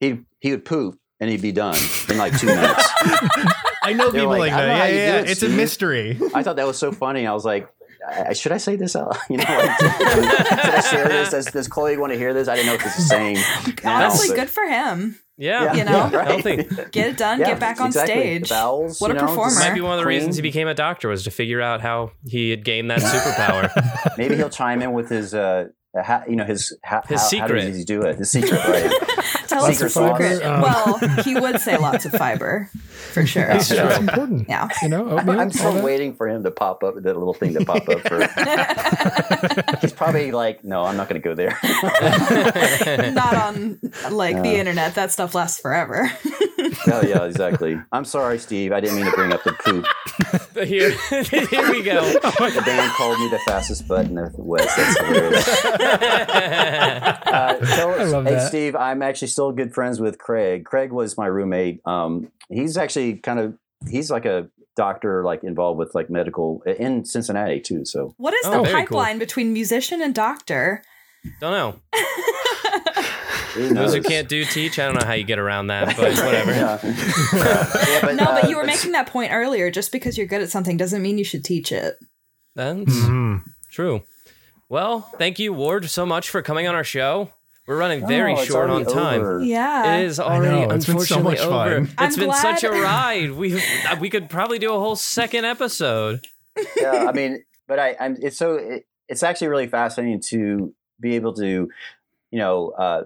He he would poop and he'd be done in like two minutes. I know They're people like, like, I don't that. Yeah, yeah. it, It's a mystery. I thought that was so funny. I was like, I, should I say this out? You know, like, should I share this? Does, does Chloe want to hear this? I didn't know if this is saying. Honestly, but- good for him. Yeah. You know? right. Healthy. Get it done. Yeah, get back on exactly. stage. The vowels, What a know, performer. Might be one of the clean. reasons he became a doctor was to figure out how he had gained that superpower. Maybe he'll chime in with his, uh, ha, you know, his ha, His how, secret. How does he do it? The secret, right? Tell us Secret your secret. Um, well, he would say lots of fiber, for sure. That's, Yeah. that's important. Yeah. You know, I'm, oatmeal, I'm still waiting for him to pop up, that little thing to pop up. For he's probably like, no, I'm not going to go there. Not on like the internet. That stuff lasts forever. oh yeah, exactly. I'm sorry, Steve. I didn't mean to bring up the poop. here, here we go. The band called me the fastest butt in the West. That's hilarious. Uh, tell us, I love hey, that. Steve, I'm actually still good friends with Craig. Craig was my roommate. Um, he's actually kind of he's like a doctor, like involved with like medical in Cincinnati too. So What is Oh, the very cool. pipeline between musician and doctor? Don't know. Those who can't do teach, I don't know how you get around that, but whatever. yeah. Yeah, but, no, uh, but you were but- making that point earlier. Just because you're good at something doesn't mean you should teach it. That's Mhm. true. Well, thank you, Ward, so much for coming on our show. We're running very Oh, short on time. over. Yeah. It is already know, it's been so unfortunately much over. fun. I'm It's been such a ride. We we could probably do a whole second episode. yeah, I mean, but I, I'm. It's so. It, it's actually really fascinating to be able to, you know, uh,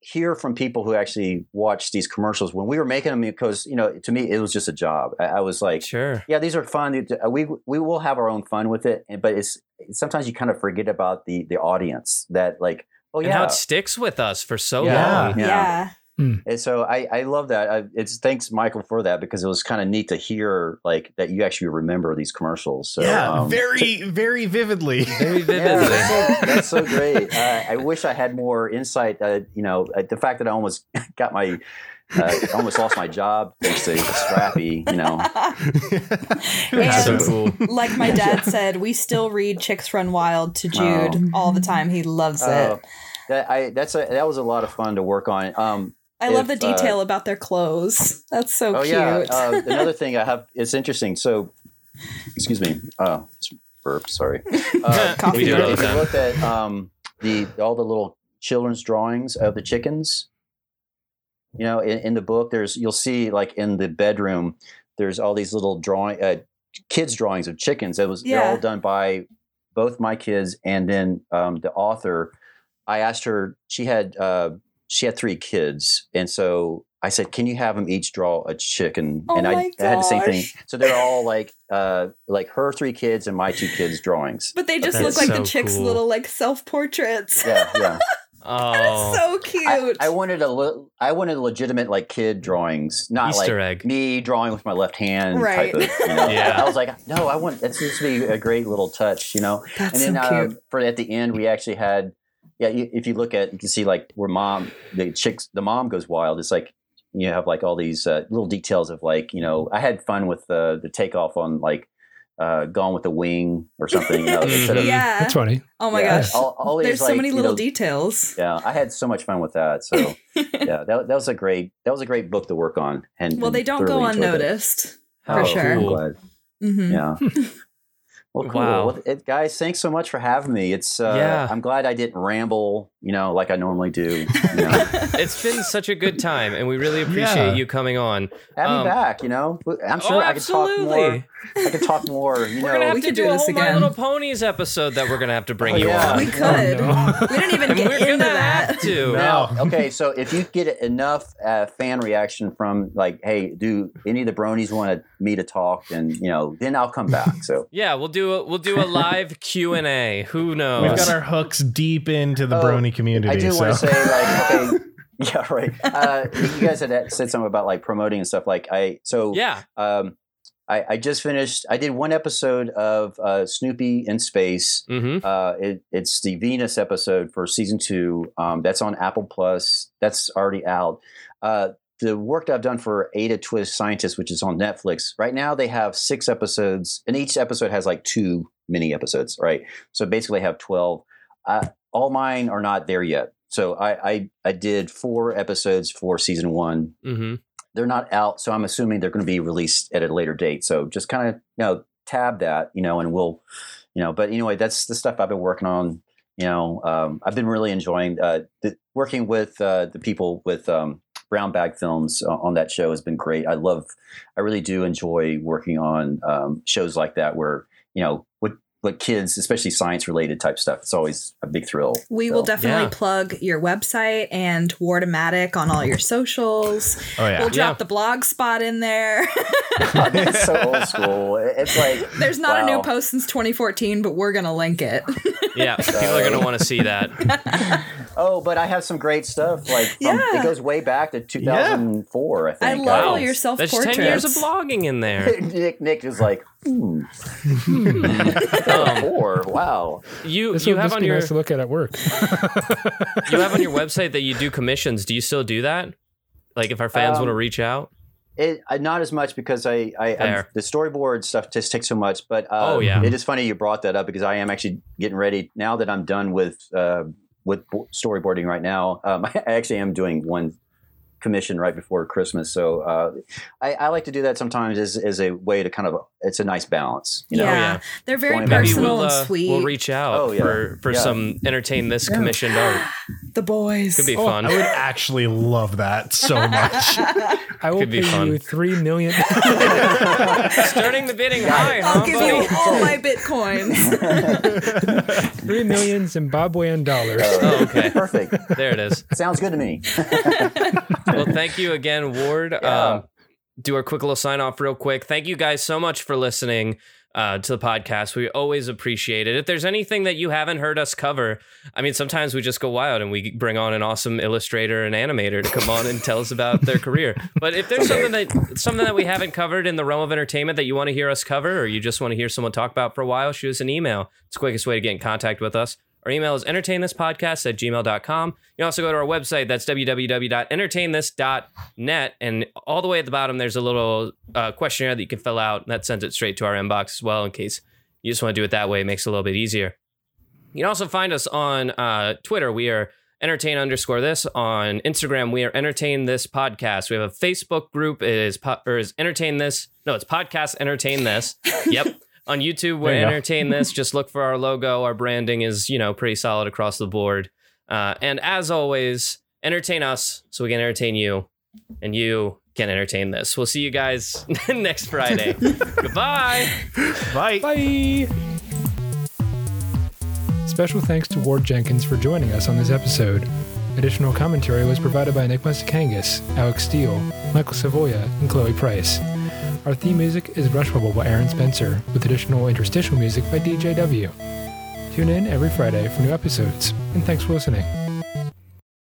hear from people who actually watch these commercials when we were making them. Because you know, to me, it was just a job. I, I was like, Sure. yeah, these are fun. Uh, We we will have our own fun with it, but it's sometimes you kind of forget about the the audience that like, oh And how yeah. it sticks with us for so Yeah. long. Yeah. yeah. And so I, I love that. I, it's thanks Michael for that because it was kind of neat to hear like that you actually remember these commercials. So yeah, um, very, very vividly. Very Yeah, that's, so, that's so great. Uh, I wish I had more insight. Uh, you know, uh, the fact that I almost got my, uh, almost lost my job thanks to Scrappy. You know, That's so And- cool. like my dad said, we still read Chicks Run Wild to Jude Oh. all the time. He loves Uh, it. that I that's a, that was a lot of fun to work on. Um, I love the if, uh, detail about their clothes. That's so oh cute. yeah, uh, another thing I have. It's interesting. So, excuse me. Oh, it's burp. Sorry. Uh, Coffee if you, break. if you looked at um, the all the little children's drawings of the chickens, you know, in, in the book, there's you'll see like in the bedroom, there's all these little drawing, uh, kids drawings of chickens. It was they're all done by both my kids and then um, the author. I asked her. She had uh, she had three kids, and so I said, "Can you have them each draw a chicken?" Oh and I, my I had the same thing. So they're all like uh, like her three kids and my two kids drawings. but they just That's look like the chicks' cool. little like self portraits. Yeah, yeah. Oh, That's so cute. I, I wanted a le- I wanted legitimate like kid drawings, not Easter like egg. me drawing with my left hand Right. type of. You know? Yeah. I was like, no, I want that's to be a great little touch, you know. That's and then so uh, cute. for at the end, we actually had, yeah. You, if you look at, you can see like where mom, the chicks, the mom goes wild. It's like you have like all these uh, little details of like you know. I had fun with uh, the takeoff on like uh, Gone with the Wing or something. You know, instead of yeah. That's funny. Oh my yeah, gosh. all, all these, There's so like, many little know, details. yeah, I had so much fun with that. So yeah, that, that was a great that was a great book to work on. And Well, and they don't go thoroughly it. unnoticed. For Oh, sure. I'm cool. glad. hmm Yeah. Well, cool. Wow. Well, it, guys, thanks so much for having me. It's uh, Yeah. I'm glad I didn't ramble, you know, like I normally do. You know. it's been such a good time, and we really appreciate Yeah. you coming on. Have Um, me back, you know. I'm oh, sure I could talk more. absolutely. I could talk more. You We're know, gonna have We to do, do a this whole My. Little Ponies episode that we're gonna have to bring Oh, you yeah. on. We could. no. We didn't even and get we're into that. have to. Now, No. okay, so if you get enough uh, fan reaction from like, hey, do any of the bronies want me to talk? And you know, then I'll come back. So Yeah, we'll do a we'll do a live Q and A. Who knows? We've got our hooks deep into the Oh, brony community. I do so. want to say, like, okay, yeah, right. Uh, you guys had said something about like promoting and stuff. Like, I so yeah. Um, I, I just finished. I did one episode of uh, Snoopy in Space. Mm-hmm. Uh, it, it's the Venus episode for season two. Um, that's on Apple Plus. That's already out. Uh, the work that I've done for Ada Twist Scientist, which is on Netflix, right now they have six episodes, and each episode has like two mini episodes, right? So basically, have 12. All mine are not there yet. So I, I, I did four episodes for season one. Mm-hmm. They're not out, so I'm assuming they're going to be released at a later date. So just kind of you know tab that you know, and we'll you know. But anyway, that's the stuff I've been working on. You know, um, I've been really enjoying uh, the, working with uh, the people with um, Brown Bag Films uh, on that show has been great. I love, I really do enjoy working on um, shows like that where you know what what kids, especially science related type stuff. It's always a big thrill. We will definitely Yeah. plug your website and Wardomatic on all your socials. Oh yeah. We'll drop Yeah. the blog spot in there. it's so old school. It's like There's not a new post since 2014, but we're gonna link it. Yeah, people are gonna want to see that. Oh, but I have some great stuff. Like um, from, Yeah. it goes way back to 2004. I I think. love Wow. all your self There's portraits. ten years of blogging in there. Nick Nick is like hmm. Um, four. Wow. you This you have on your nice to look at at work. you have on your website that you do commissions. Do you still do that? Like if our fans Um, want to reach out? It uh, not as much because I, I the storyboard stuff just takes so much. But uh, Oh, yeah. it is funny you brought that up because I am actually getting ready now that I'm done with uh, with storyboarding right now. Um, I actually am doing one commission right before Christmas, so uh, I, I like to do that sometimes as, as a way to kind of it's a nice balance. You know? yeah. Oh, yeah. they're very Going personal we'll and uh, sweet. we'll reach out Oh, yeah. for for Yeah. some entertain this commissioned art. the boys. Could be Oh, fun. I would actually love that so much. I will Could be pay fun. you three million. Starting the bidding high, I'll give buddy? you all my bitcoins. three million Zimbabwean dollars. Oh, okay. Perfect. There it is. Sounds good to me. Well, thank you again, Ward. Um, do our quick little sign off real quick. Thank you guys so much for listening uh, to the podcast. We always appreciate it. If there's anything that you haven't heard us cover, I mean, sometimes we just go wild and we bring on an awesome illustrator and animator to come on and tell us about their career. But if there's something that something that we haven't covered in the realm of entertainment that you want to hear us cover, or you just want to hear someone talk about for a while, shoot us an email. It's the quickest way to get in contact with us. Our email is entertainthispodcast at gmail.com. You can also go to our website. That's www.entertainthis.net. And all the way at the bottom, there's a little uh, questionnaire that you can fill out. And that sends it straight to our inbox as well, in case you just want to do it that way. It makes it a little bit easier. You can also find us on uh, Twitter. We are entertain underscore this. On Instagram, we are entertain this podcast. We have a Facebook group. It is, po- or is entertain this. No, it's podcast entertain this. Yep. On YouTube, we're There go. entertain this. Just look for our logo. Our branding is, you know, pretty solid across the board. Uh, and as always, entertain us so we can entertain you, and you can entertain this. We'll see you guys next Friday. Goodbye. Bye. Bye. Special thanks to Ward Jenkins for joining us on this episode. Additional commentary was provided by Nick Mustakangas, Alex Steele, Michael Savoya, and Chloe Price. Our theme music is Rush Bubble by Aaron Spencer, with additional interstitial music by DJW. Tune in every Friday for new episodes, and thanks for listening.